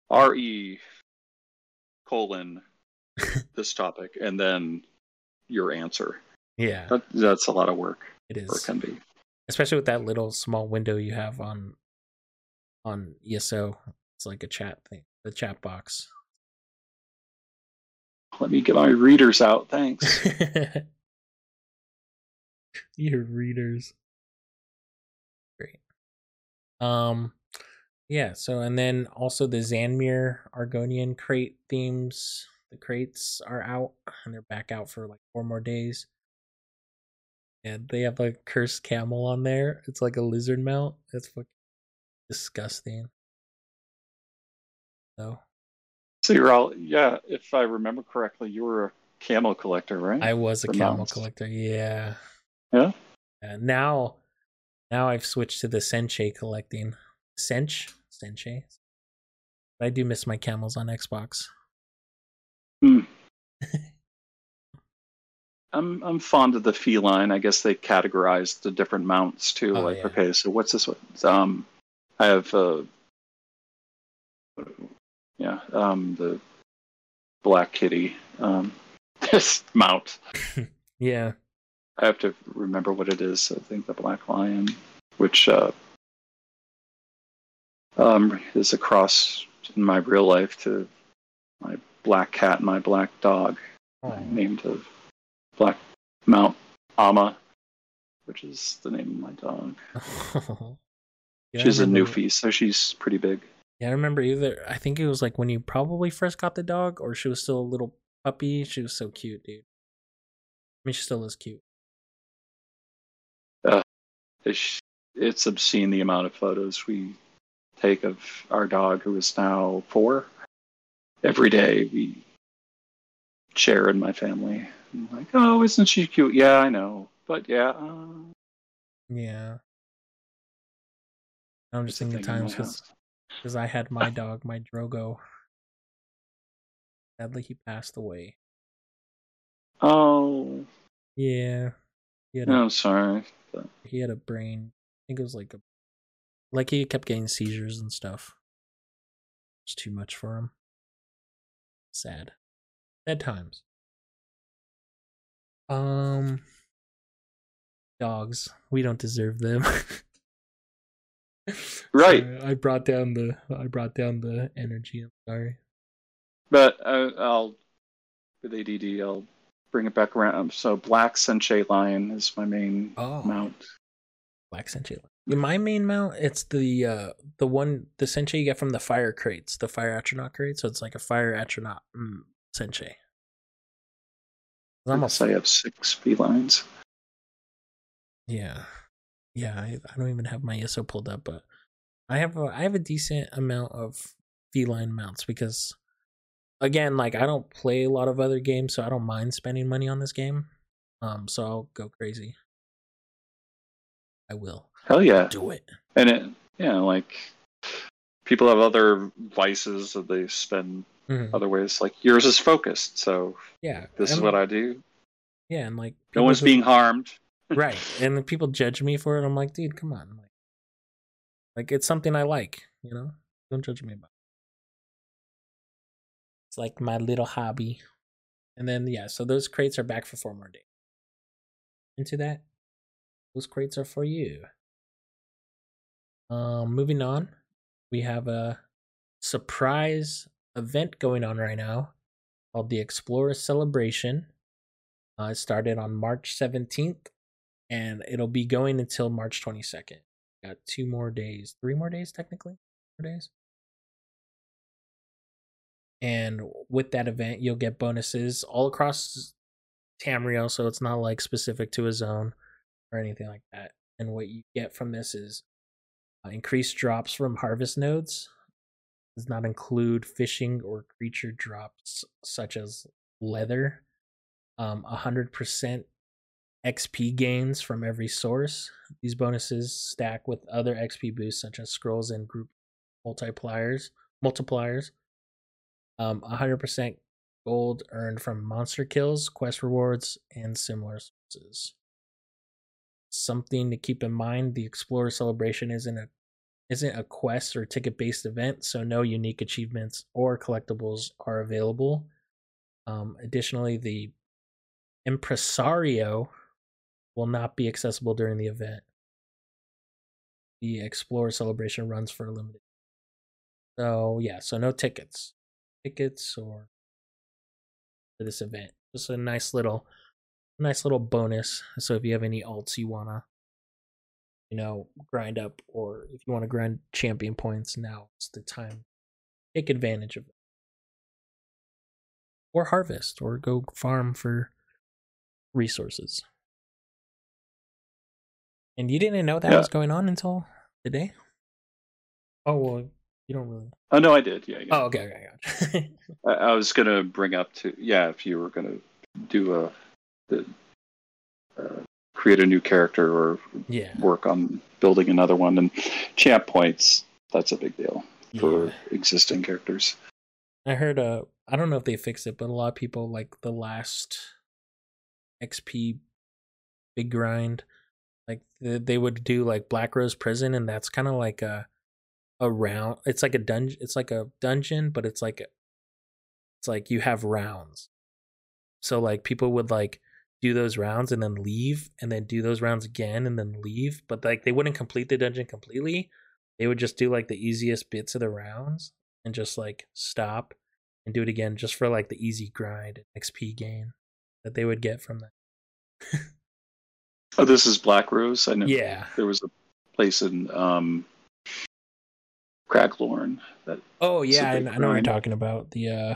R E colon this topic, and then your answer. Yeah, That, that's a lot of work, it or can be. Especially with that little small window you have on on ESO. It's like a chat thing, the chat box. Let me get my readers out. Thanks. Your readers. Great. Um yeah, so and then also the Zanmir Argonian crate themes. The crates are out and they're back out for like four more days. And they have like cursed camel on there. It's like a lizard mount. It's fucking disgusting. So So you're all yeah. If I remember correctly, you were a camel collector, right? I was a For camel mounts. collector. Yeah. Yeah? And now, now I've switched to the Senche collecting. Sench, Senche. I do miss my camels on Xbox. I'm I'm fond of the feline. I guess they categorize the different mounts too. Oh, like, yeah. okay, so what's this one? Um, I have uh, yeah, um, the black kitty um, this mount. Yeah. I have to remember what it is. I think the black lion, which uh, um, is a cross in my real life to my black cat and my black dog. Oh. Named a black mount Ama, which is the name of my dog. Yeah, she's a newfie, so she's pretty big. Yeah, I remember either. I think it was like when you probably first got the dog, or she was still a little puppy. She was so cute, dude. I mean, she still is cute. Uh, it's, it's obscene the amount of photos we take of our dog, who is now four. Every day we share in my family. I'm like, oh, isn't she cute? Yeah, I know, but yeah. Uh, Yeah. I'm just thinking times because I had my dog, my Drogo. Sadly, he passed away. Oh, Yeah, he had a, no, sorry. he had a brain. I think it was like a like he kept getting seizures and stuff. It's too much for him. Sad. Sad times. Um dogs. We don't deserve them. Right. Sorry, I brought down the I brought down the energy. I'm sorry. But uh, I'll with ADD, I'll bring it back around. Um, So black Senche lion is my main Oh, mount. black senche. In my main mount, it's the uh the one the senche you get from the fire crates, the fire atronach crate. So it's like a fire atronach mm, senche. I'm a I have six felines. Yeah, yeah. I, I don't even have my ESO pulled up, but I have a I have a decent amount of feline mounts because, again, like I don't play a lot of other games, so I don't mind spending money on this game. Um, so I'll go crazy. I will Hell yeah. do it. And it, yeah, like people have other vices that they spend Mhm. other ways. Like yours is focused, so Yeah, this is and- what I do. Yeah, and like No one's who- being harmed. right, and people judge me for it. I'm like, dude, come on, like, like it's something I like, you know. Don't judge me about. It. It's like my little hobby, and then yeah, so those crates are back for four more days. Into that, those crates are for you. Um, moving on, we have a surprise event going on right now called the Explorer Celebration. Uh, it started on March 17th and it'll be going until March 22nd. Got two more days, three more days technically, four days. And with that event, you'll get bonuses all across Tamriel, so it's not like specific to a zone or anything like that. And what you get from this is uh, increased drops from harvest nodes. Does not include fishing or creature drops such as leather. Um, 100% XP gains from every source. These bonuses stack with other XP boosts such as scrolls and group multipliers. Multipliers. Um, 100% gold earned from monster kills, quest rewards, and similar sources. Something to keep in mind: the Explorer Celebration isn't a isn't a quest or ticket based event, so no unique achievements or collectibles are available. Um, additionally, the Impresario will not be accessible during the event. The Explorer Celebration runs for a limited. So yeah, so no tickets, tickets or for this event. Just a nice little, nice little bonus. So if you have any alts you wanna, you know, grind up, or if you want to grind champion points, now it's the time. Take advantage of it, or harvest, or go farm for resources. And you didn't know that Yeah. was going on until today? Oh well, you don't really. Oh no, I did. Yeah. yeah. Oh, okay, okay, okay. I, I was gonna bring up to yeah, if you were gonna do a the, uh, create a new character or yeah. work on building another one, and champ points that's a big deal for yeah. existing characters. I heard uh I don't know if they fixed it, but a lot of people like the last XP big grind, like they would do like Blackrose Prison, and that's kind of like a a round. It's like a dungeon. It's like a dungeon, but it's like it's like you have rounds. So like people would like do those rounds and then leave, and then do those rounds again and then leave, but like they wouldn't complete the dungeon completely. They would just do like the easiest bits of the rounds and just like stop and do it again just for like the easy grind and XP gain that they would get from that. Oh, this is Blackrose. I know. Yeah. There was a place in um, Craglorn that Oh yeah, I, I know what you're talking about. The uh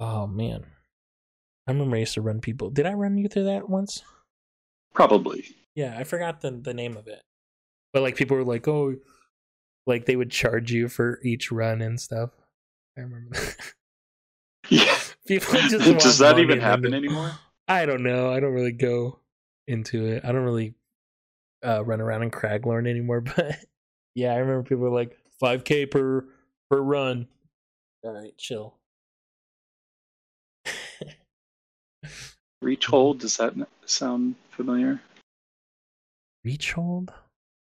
oh man. I remember I used to run people. Did I run you through that once? probably. Yeah, I forgot the the name of it. But like people were like, "Oh, like they would charge you for each run and stuff." I remember that. Yeah. people just Does that even happen anymore? I don't know. I don't really go into it. I don't really uh, run around in Craglorn anymore. But yeah, I remember people were like five k per per run. All right, chill. Reach hold. Does that sound familiar? Reach hold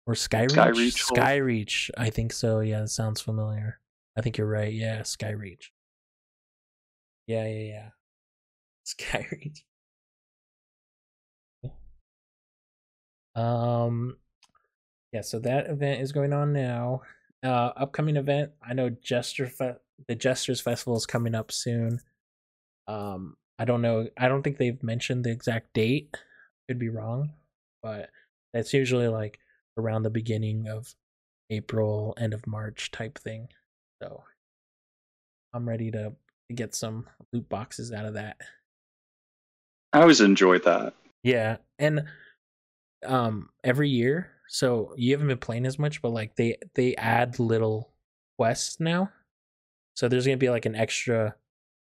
or Skyreach? Skyreach hold? Skyreach. I think so. Yeah, it sounds familiar. I think you're right. Yeah, Skyreach. Yeah, yeah, yeah. Skyreach. Um, yeah. So that event is going on now. Uh, upcoming event. I know Jester Fe- the Jesters Festival is coming up soon. Um, I don't know. I don't think they've mentioned the exact date. Could be wrong, but that's usually like around the beginning of April, end of March type thing. So I'm ready to get some loot boxes out of that. I always enjoyed that. Yeah, and um every year, so you haven't been playing as much, but like they they add little quests now. So there's gonna be like an extra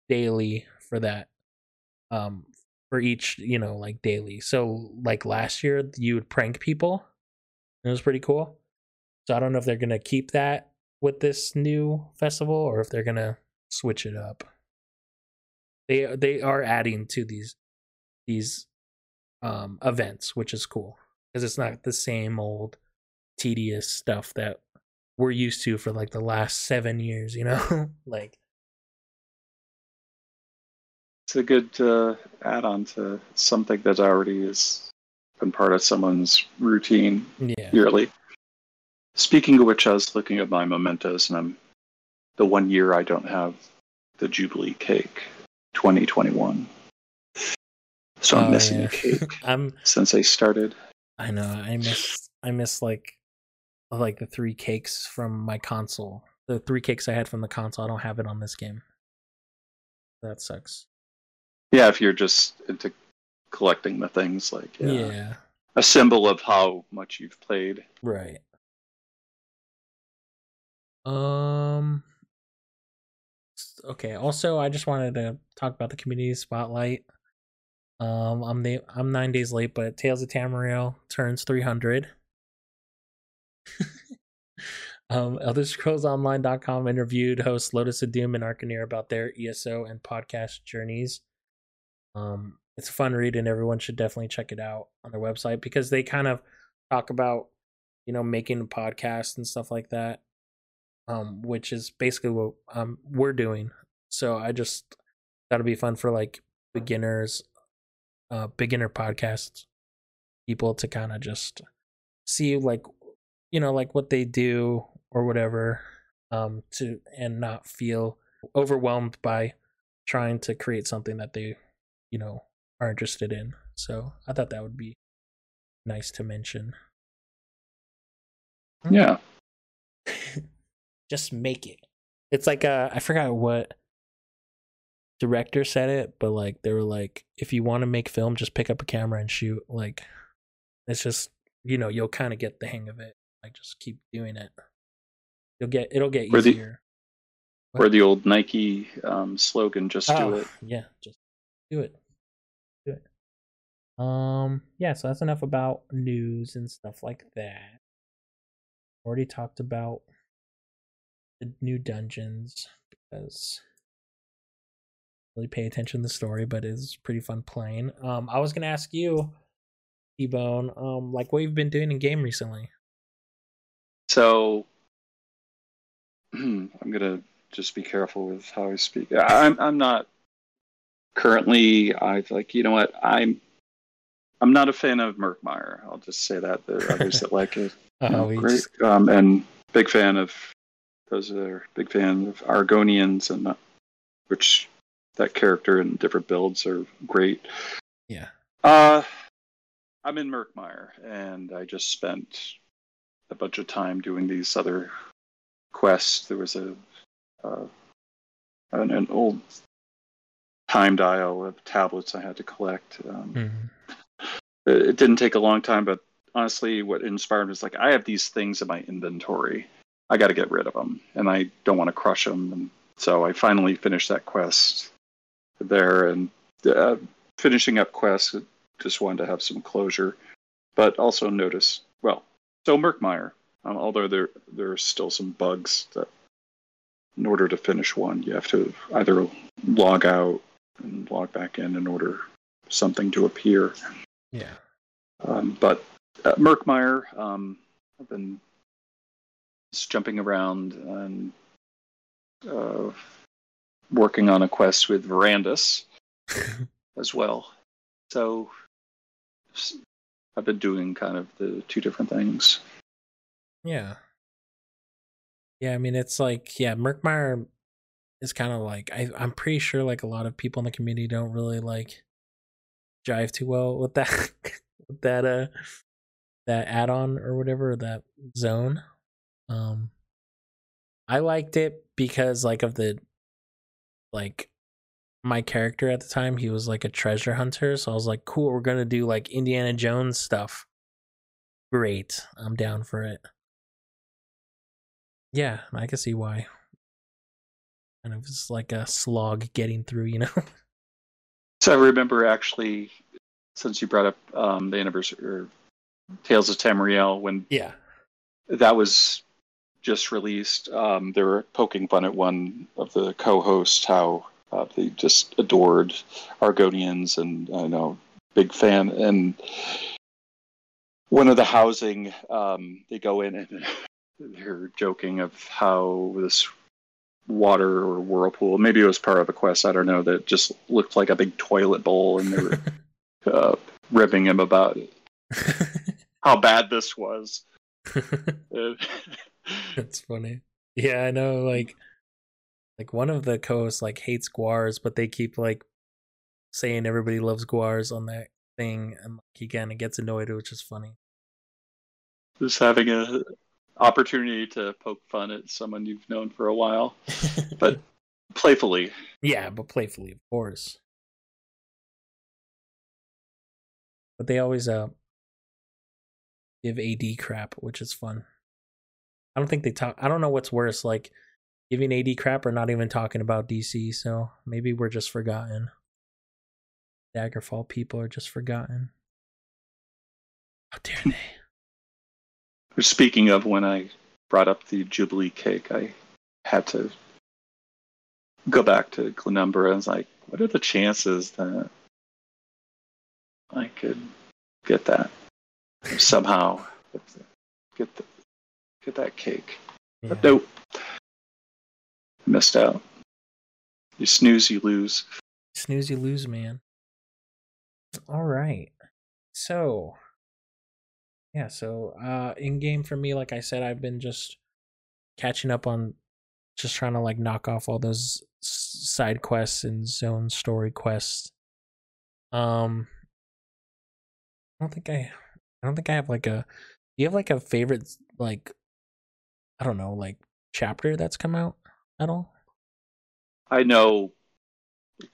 daily for that. Um for each, you know, like daily. So like last year you would prank people. It was pretty cool. So I don't know if they're gonna keep that with this new festival or if they're gonna switch it up. They they are adding to these these um events, which is cool because it's not the same old tedious stuff that we're used to for like the last seven years. You know, like It's a good uh, add-on to something that already has been part of someone's routine yeah, yearly. Speaking of which, I was looking at my mementos, and I'm the one year I don't have the Jubilee cake, 2021. So I'm Oh, missing yeah. a cake I'm. since I started. I know. I miss. I miss like like the three cakes from my console. The three cakes I had from the console. I don't have it on this game. That sucks. Yeah, if you're just into collecting the things, like yeah, yeah. a symbol of how much you've played. Right. Um okay, also I just wanted to talk about the community spotlight. Um I'm the I'm 9 days late, but Tales of Tamriel turns 300. um ElderScrollsOnline.com interviewed hosts Lotus of Doom and Arcaneer about their ESO and podcast journeys. Um it's a fun read and everyone should definitely check it out on their website because they kind of talk about you know making a podcast and stuff like that um which is basically what um we're doing. So i just that'll be fun for like beginners uh beginner podcasts people to kind of just see like you know like what they do or whatever um to and not feel overwhelmed by trying to create something that they you know are interested in so i thought that would be nice to mention Yeah, just make it. It's like uh I forgot what director said it, but like they were like, if you want to make film, just pick up a camera and shoot. Like it's just you know you'll kind of get the hang of it. Like just keep doing it. You'll get it'll get Or the- easier. Or the old Nike um, slogan, "Just do Oh, it." Yeah, just do it. Do it. Um, yeah, so that's enough about news and stuff like that. Already talked about the new dungeons because really pay attention to the story, but it's pretty fun playing. Um, I was gonna ask you, T Bone, um, like what you've been doing in game recently. So I'm gonna just be careful with how I speak. I'm I'm not currently. I've like you know what I'm. I'm not a fan of Murkmire. I'll just say that. There are others that like it. Uh, we great. just- Um, and big fan of those are big fan of Argonians and uh, which that character and different builds are great. yeah. Uh, I'm in Murkmire, and I just spent a bunch of time doing these other quests. There was a uh, an, an old time dial of tablets I had to collect. Um, Mhm. it, it didn't take a long time, but honestly, what inspired me was like I have these things in my inventory. I got to get rid of them, and I don't want to crush them. And so I finally finished that quest there, and uh, finishing up quests. Just wanted to have some closure, but also noticed well. So Murkmire, um, although there there are still some bugs that, in order to finish one, you have to either log out and log back in in order something to appear. Yeah. Um, but uh, Murkmire, um, I've been just jumping around and uh, working on a quest with Verandis as well. So I've been doing kind of the two different things. Yeah. Yeah, I mean it's like yeah, Murkmire is kind of like I I'm pretty sure like a lot of people in the community don't really like jive too well with that with that uh that add-on or whatever that zone. Um I liked it because like of the like my character at the time, he was like a treasure hunter, so I was like cool, we're to do like Indiana Jones stuff. Great. I'm down for it. Yeah, I can see why. And it was like a slog getting through, you know? So I remember actually, since you brought up um, the anniversary or Tales of Tamriel, when yeah. that was just released, um, they were poking fun at one of the co-hosts how uh, they just adored Argonians, and I know big fan. And one of the housing, um, they go in and they're joking of how this water or whirlpool, maybe it was part of a quest, I don't know, that just looked like a big toilet bowl, and they were uh, ribbing him about how bad this was. Uh, That's funny. Yeah, I know like like one of the co-hosts like hates guars, but they keep like saying everybody loves guars on that thing and like, he kind of gets annoyed, which is funny. just having a opportunity to poke fun at someone you've known for a while, but playfully. Yeah, but playfully, of course. But they always uh give AD crap, which is fun. I don't think they talk. I don't know what's worse, like giving AD crap or not even talking about DC. So maybe we're just forgotten. Daggerfall people are just forgotten. How dare they? Speaking of when I brought up the Jubilee cake, I had to go back to Glenumbra and was like, what are the chances that I could get that somehow? Get the, get that cake. Yeah. But nope. Missed out. You snooze, you lose. Snooze, you lose, man. All right. So, yeah. So, uh, in game for me, like I said, I've been just catching up on, just trying to like knock off all those side quests and zone story quests. Um, I don't think I, I don't think I have like a. Do you have like a favorite like, I don't know, like chapter that's come out at all? I know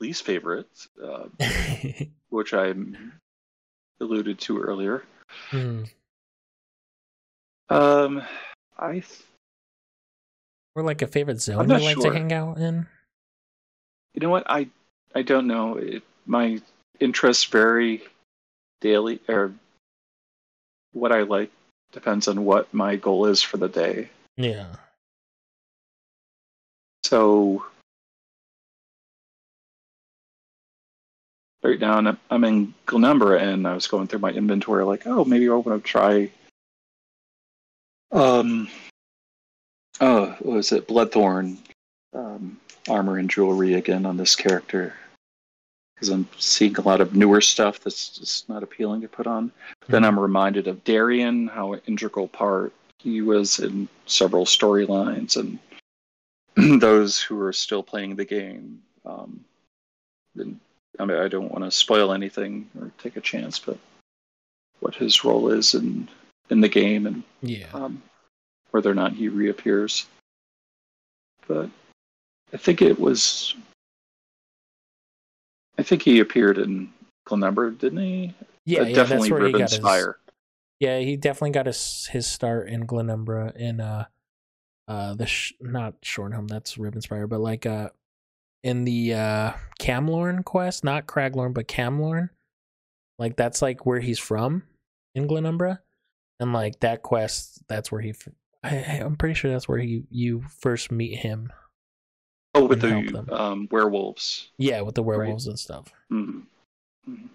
least favorite, uh, which I alluded to earlier. Hmm. Um, I th- Or like a favorite zone you like sure. to hang out in? you know what I I don't know. It, my interests vary daily, or what I like depends on what my goal is for the day. Yeah. So right now I'm- I'm in Glenumbra and I was going through my inventory like, oh, maybe I want to try um oh, what was it? Bloodthorn um, armor and jewelry again on this character. Because I'm seeing a lot of newer stuff that's just not appealing to put on. Then I'm reminded of Darien, how an integral part he was in several storylines and those who are still playing the game. Um, and, I mean, I don't want to spoil anything or take a chance, but what his role is in in the game and Yeah. um, whether or not he reappears. But I think it was. I think he appeared in Glenumbra, didn't he? Yeah, Uh, yeah, definitely that's Riven. Spire. Yeah, he definitely got his his start in Glenumbra in uh uh the sh- not Shornhelm, that's Rivenspire, but like uh in the uh Camlorn quest, not Craglorn, but Camlorn. Like that's like where he's from in Glenumbra. And like that quest, that's where he I, am pretty sure that's where he you first meet him. Oh, with the um, werewolves. Yeah, with the werewolves and stuff. Mhm. Mhm.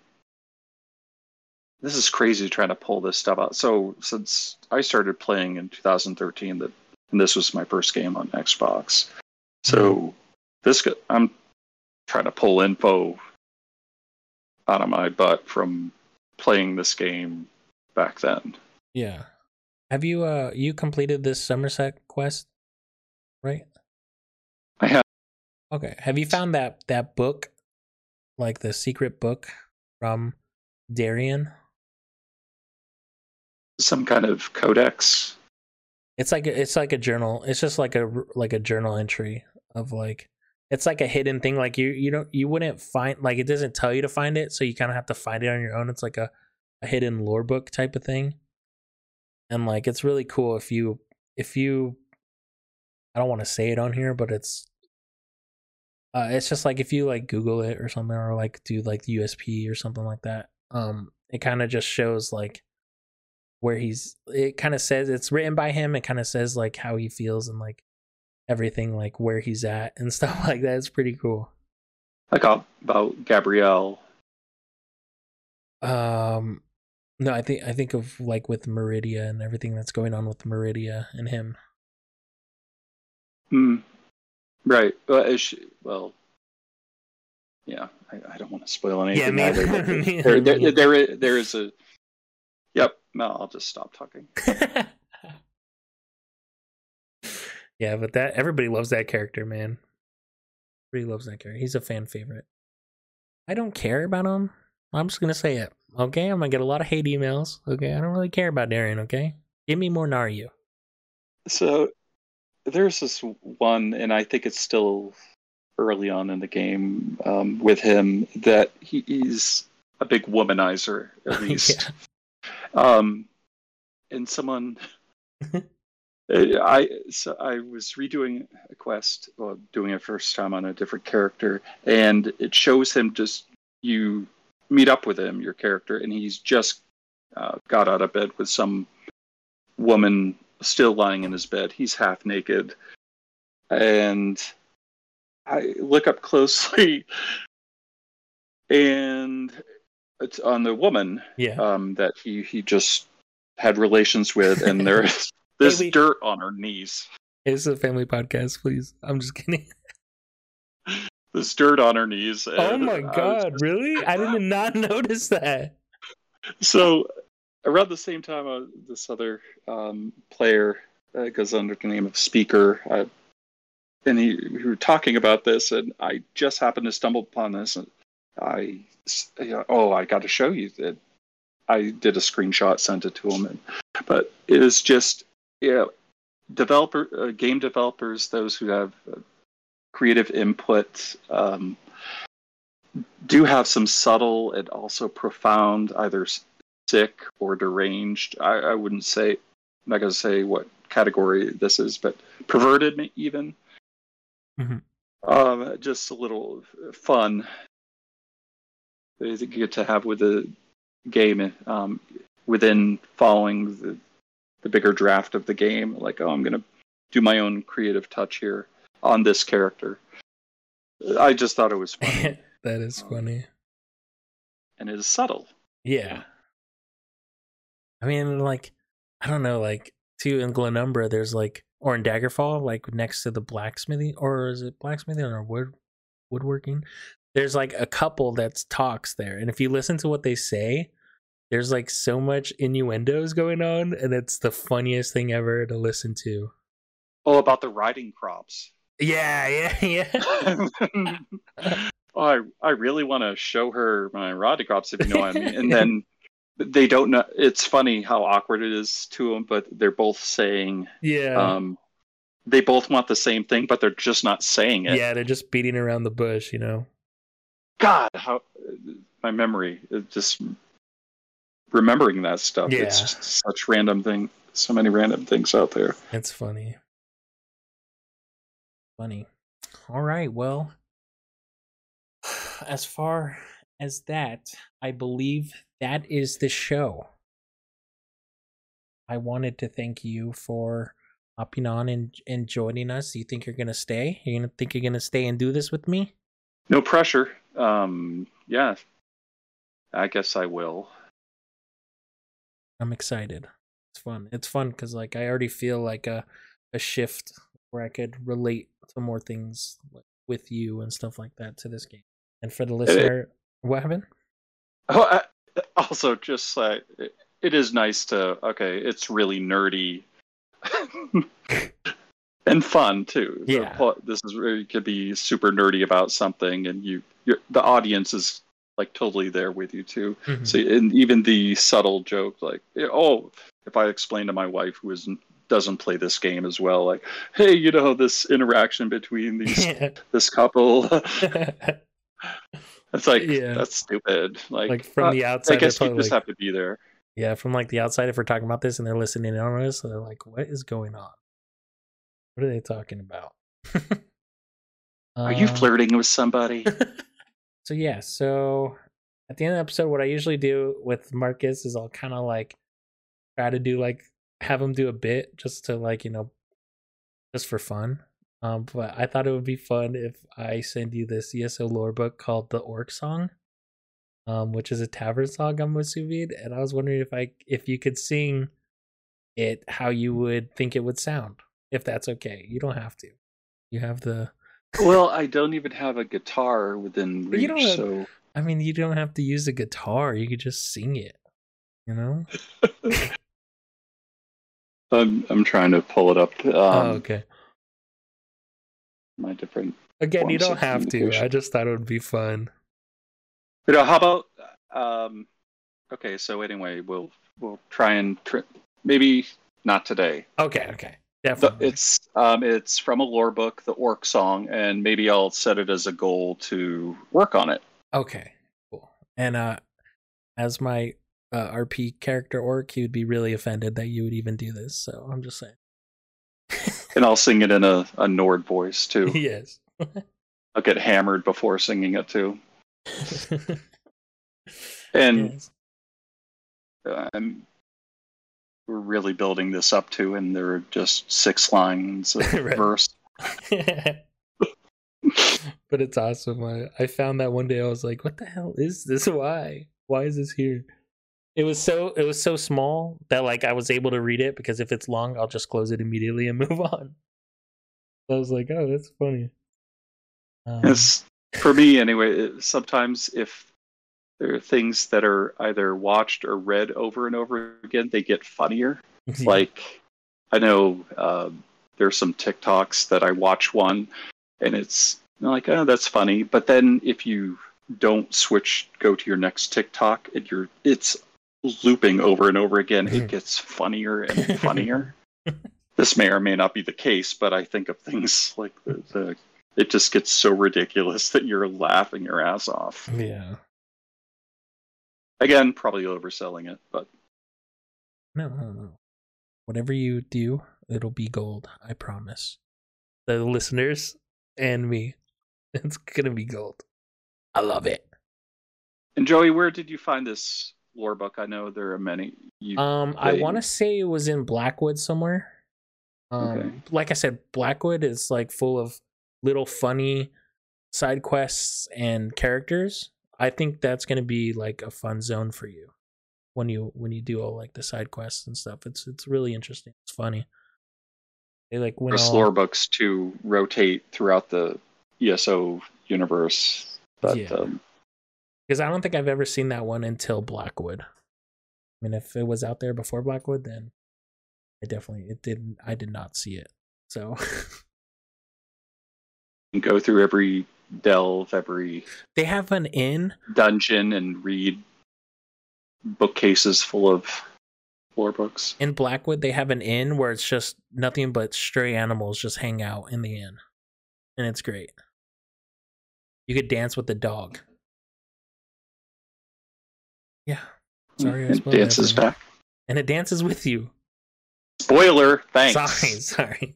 This is crazy trying to pull this stuff out. So since I started playing in 2013, that and this was my first game on Xbox. So this I'm trying to pull info out of my butt from playing this game back then. Yeah. Have you uh you completed this Summerset quest? Right? I have Okay. Have you found that that book, like the secret book from Darien? some kind of codex. It's like a, it's like a journal. It's just like a like a journal entry of like it's like a hidden thing. Like you you don't you wouldn't find like it doesn't tell you to find it, so you kind of have to find it on your own. It's like a a hidden lore book type of thing, and like it's really cool if you if you I don't want to say it on here, but it's uh, it's just like if you like Google it or something, or like do like the UESP or something like that. Um, it kind of just shows like where he's. It kind of says it's written by him. It kind of says like how he feels and like everything, like where he's at and stuff like that. It's pretty cool. Like about Gabrielle. Um, no, I think I think of like with Meridia and everything that's going on with Meridia and him. Hmm. Right. Well, is she, well yeah, I, I don't want to spoil anything me- either. but me- there, there, there, is, there is a. Yep. No, I'll just stop talking. yeah, but that everybody loves that character, man. Everybody loves that character. He's a fan favorite. I don't care about him. I'm just gonna say it. Okay, I'm gonna get a lot of hate emails. Okay, I don't really care about Darien. Okay, give me more Naryu. So there's this one, and I think it's still early on in the game um, with him that he, he's a big womanizer, at least. Um, and someone, I so I was redoing a quest, well, doing it first time on a different character, and it shows him just you meet up with him, your character, and he's just uh, got out of bed with some woman still lying in his bed. He's half naked, and I look up closely, and it's on the woman Yeah, um, that he he just had relations with, and there's this Maybe- dirt on her knees. it's a family podcast. Please, I'm just kidding. This dirt on her knees. Oh my god, just- really? I did not notice that. So around the same time, uh, this other um, player uh, goes under the name of Speaker, uh, and he we were talking about this, and I just happened to stumble upon this, and I you know, oh I got to show you that I did a screenshot, sent it to him, and, but it is just yeah, developer uh, game developers, those who have uh, creative input. Um, do have some subtle and also profound, either sick or deranged. I, I wouldn't say I'm not going to say what category this is, but perverted even. Mhm. Um, just a little fun that you get to have with the game um, within following the the bigger draft of the game. Like, oh, I'm going to do my own creative touch here on this character. I just thought it was funny, that is Um, funny. and it is subtle. Yeah. I mean, like, I don't know, like, too in Glenumbra, there's like, or in Daggerfall, like next to the blacksmithing, or is it blacksmithing or wood woodworking? There's like a couple that talks there, and if you listen to what they say, there's like so much innuendos going on, and it's the funniest thing ever to listen to. Oh, about the riding crops. Yeah, yeah, yeah. oh, I I really want to show her my riding crops if you know what I mean. And then they don't know. It's funny how awkward it is to them, but they're both saying yeah. um, they both want the same thing, but they're just not saying it. yeah, they're just beating around the bush, you know. God, how my memory it just remembering that stuff. It's Yeah. just such random thing. So many random things out there. It's funny. Funny. All right. Well, as far as that, I believe that is the show. I wanted to thank you for hopping on and, and joining us. You think you're going to stay? You're going to think you're going to stay and do this with me? No pressure. Um, yeah, I guess I will. I'm excited. It's fun. It's fun because like I already feel like a a shift where I could relate to more things with you and stuff like that to this game. And for the listener, what happened? Oh, I, also, just like it, it is nice to. Okay, it's really nerdy and fun too. Yeah. pl- this is where you could be super nerdy about something, and you, you're, the audience is like totally there with you too. Mhm. So, and even the subtle joke, like, oh, if I explain to my wife who isn't doesn't play this game as well, like, hey, you know, this interaction between these this couple, it's like Yeah. that's stupid. Like, like from uh, the outside, they're guess you just like, have to be there. yeah, from like the outside, if we're talking about this and they're listening in on us, they're like, "What is going on? What are they talking about?" Are you Um, flirting with somebody? So yeah, so at the end of the episode, what I usually do with Marcus is I'll kind of like try to do like have him do a bit just to like you know just for fun. Um, but I thought it would be fun if I send you this ESO lore book called the Orc Song, um, which is a tavern song I'm assuming, and I was wondering if I if you could sing it how you would think it would sound, if that's okay. You don't have to. You have the well, I don't even have a guitar within reach, have- so I mean, you don't have to use a guitar. You could just sing it. You know? I'm I'm trying to pull it up. Um, oh, okay. My different. Again, you don't have to. I just thought it would be fun. You know, how about? Um, okay, so anyway, we'll we'll try and maybe not today. Okay, okay. The- Definitely. It's um, it's from a lore book, the Orc Song, and maybe I'll set it as a goal to work on it. okay, cool. And uh as my uh, RP character orc, he would be really offended that you would even do this. So I'm just saying. And I'll sing it in a, a Nord voice too. yes. I'll get hammered before singing it too. And yes. um, we're really building this up too, and there are just six lines of verse. but it's awesome. I, I found that one day I was like, what the hell is this? Why? Why is this here? It was so it was so small that like I was able to read it because if it's long, I'll just close it immediately and move on. So I was like, oh, that's funny. Um, It's for me anyway. Sometimes if there are things that are either watched or read over and over again, they get funnier. Like I know um, there's some TikToks that I watch one, and it's like, oh, that's funny. But then if you don't switch, go to your next TikTok, and you're it's looping over and over again. It mm-hmm. gets funnier and funnier. this may or may not be the case, but I think of things like the, the it just gets so ridiculous that you're laughing your ass off. yeah. Again, probably overselling it, but No, no, no. whatever you do, it'll be gold. I promise. The listeners and me, it's gonna be gold. I love it. And Joey, where did you find this lore book? I know there are many. You, Um, I want to say it was in Blackwood somewhere. Um, Okay. like I said, Blackwood is like full of little funny side quests and characters. I think that's gonna be like a fun zone for you when you when you do all like the side quests and stuff. It's it's really interesting. It's funny. They like went all, lore books to rotate throughout the ESO universe. But Yeah. um, because I don't think I've ever seen that one until Blackwood. I mean, if it was out there before Blackwood, then I definitely it didn't. I did not see it. So go through every delve, every they have an inn. dungeon, and read bookcases full of lore books. in Blackwood. They have an inn where it's just nothing but stray animals just hang out in the inn, and it's great. You could dance with the dog. Yeah, sorry, I And spoiled dances everything. back. and it dances with you. Spoiler. Thanks. Sorry, sorry.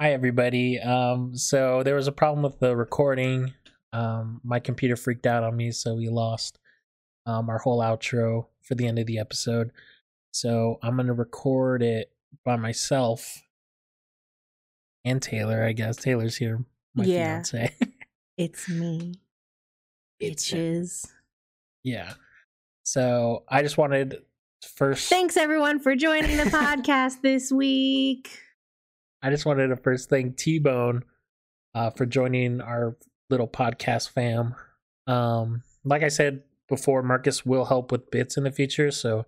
Hi everybody. Um, so there was a problem with the recording. Um, my computer freaked out on me, so we lost um our whole outro for the end of the episode. So I'm gonna record it by myself and Taylor. I guess Taylor's here, my Yeah. fiance. It's me, It's him. bitches. Yeah. So I just wanted first. Thanks everyone for joining the podcast this week. I just wanted to first thank T Bone uh, for joining our little podcast fam. Um, like I said before, Marcus will help with bits in the future, so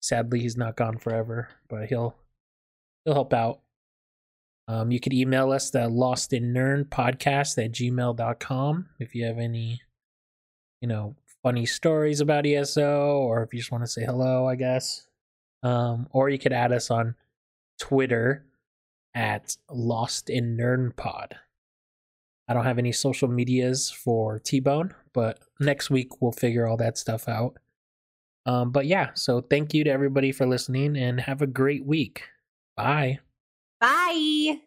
sadly he's not gone forever, but he'll he'll help out. Um, you could email us at lost in nirn podcast at gmail.com if you have any, you know, funny stories about ESO or if you just want to say hello, I guess. Um, or you could add us on Twitter at Lost in Nirn Pod. I don't have any social medias for T Bone, but next week we'll figure all that stuff out. Um, but yeah, so thank you to everybody for listening and have a great week. Bye. Bye.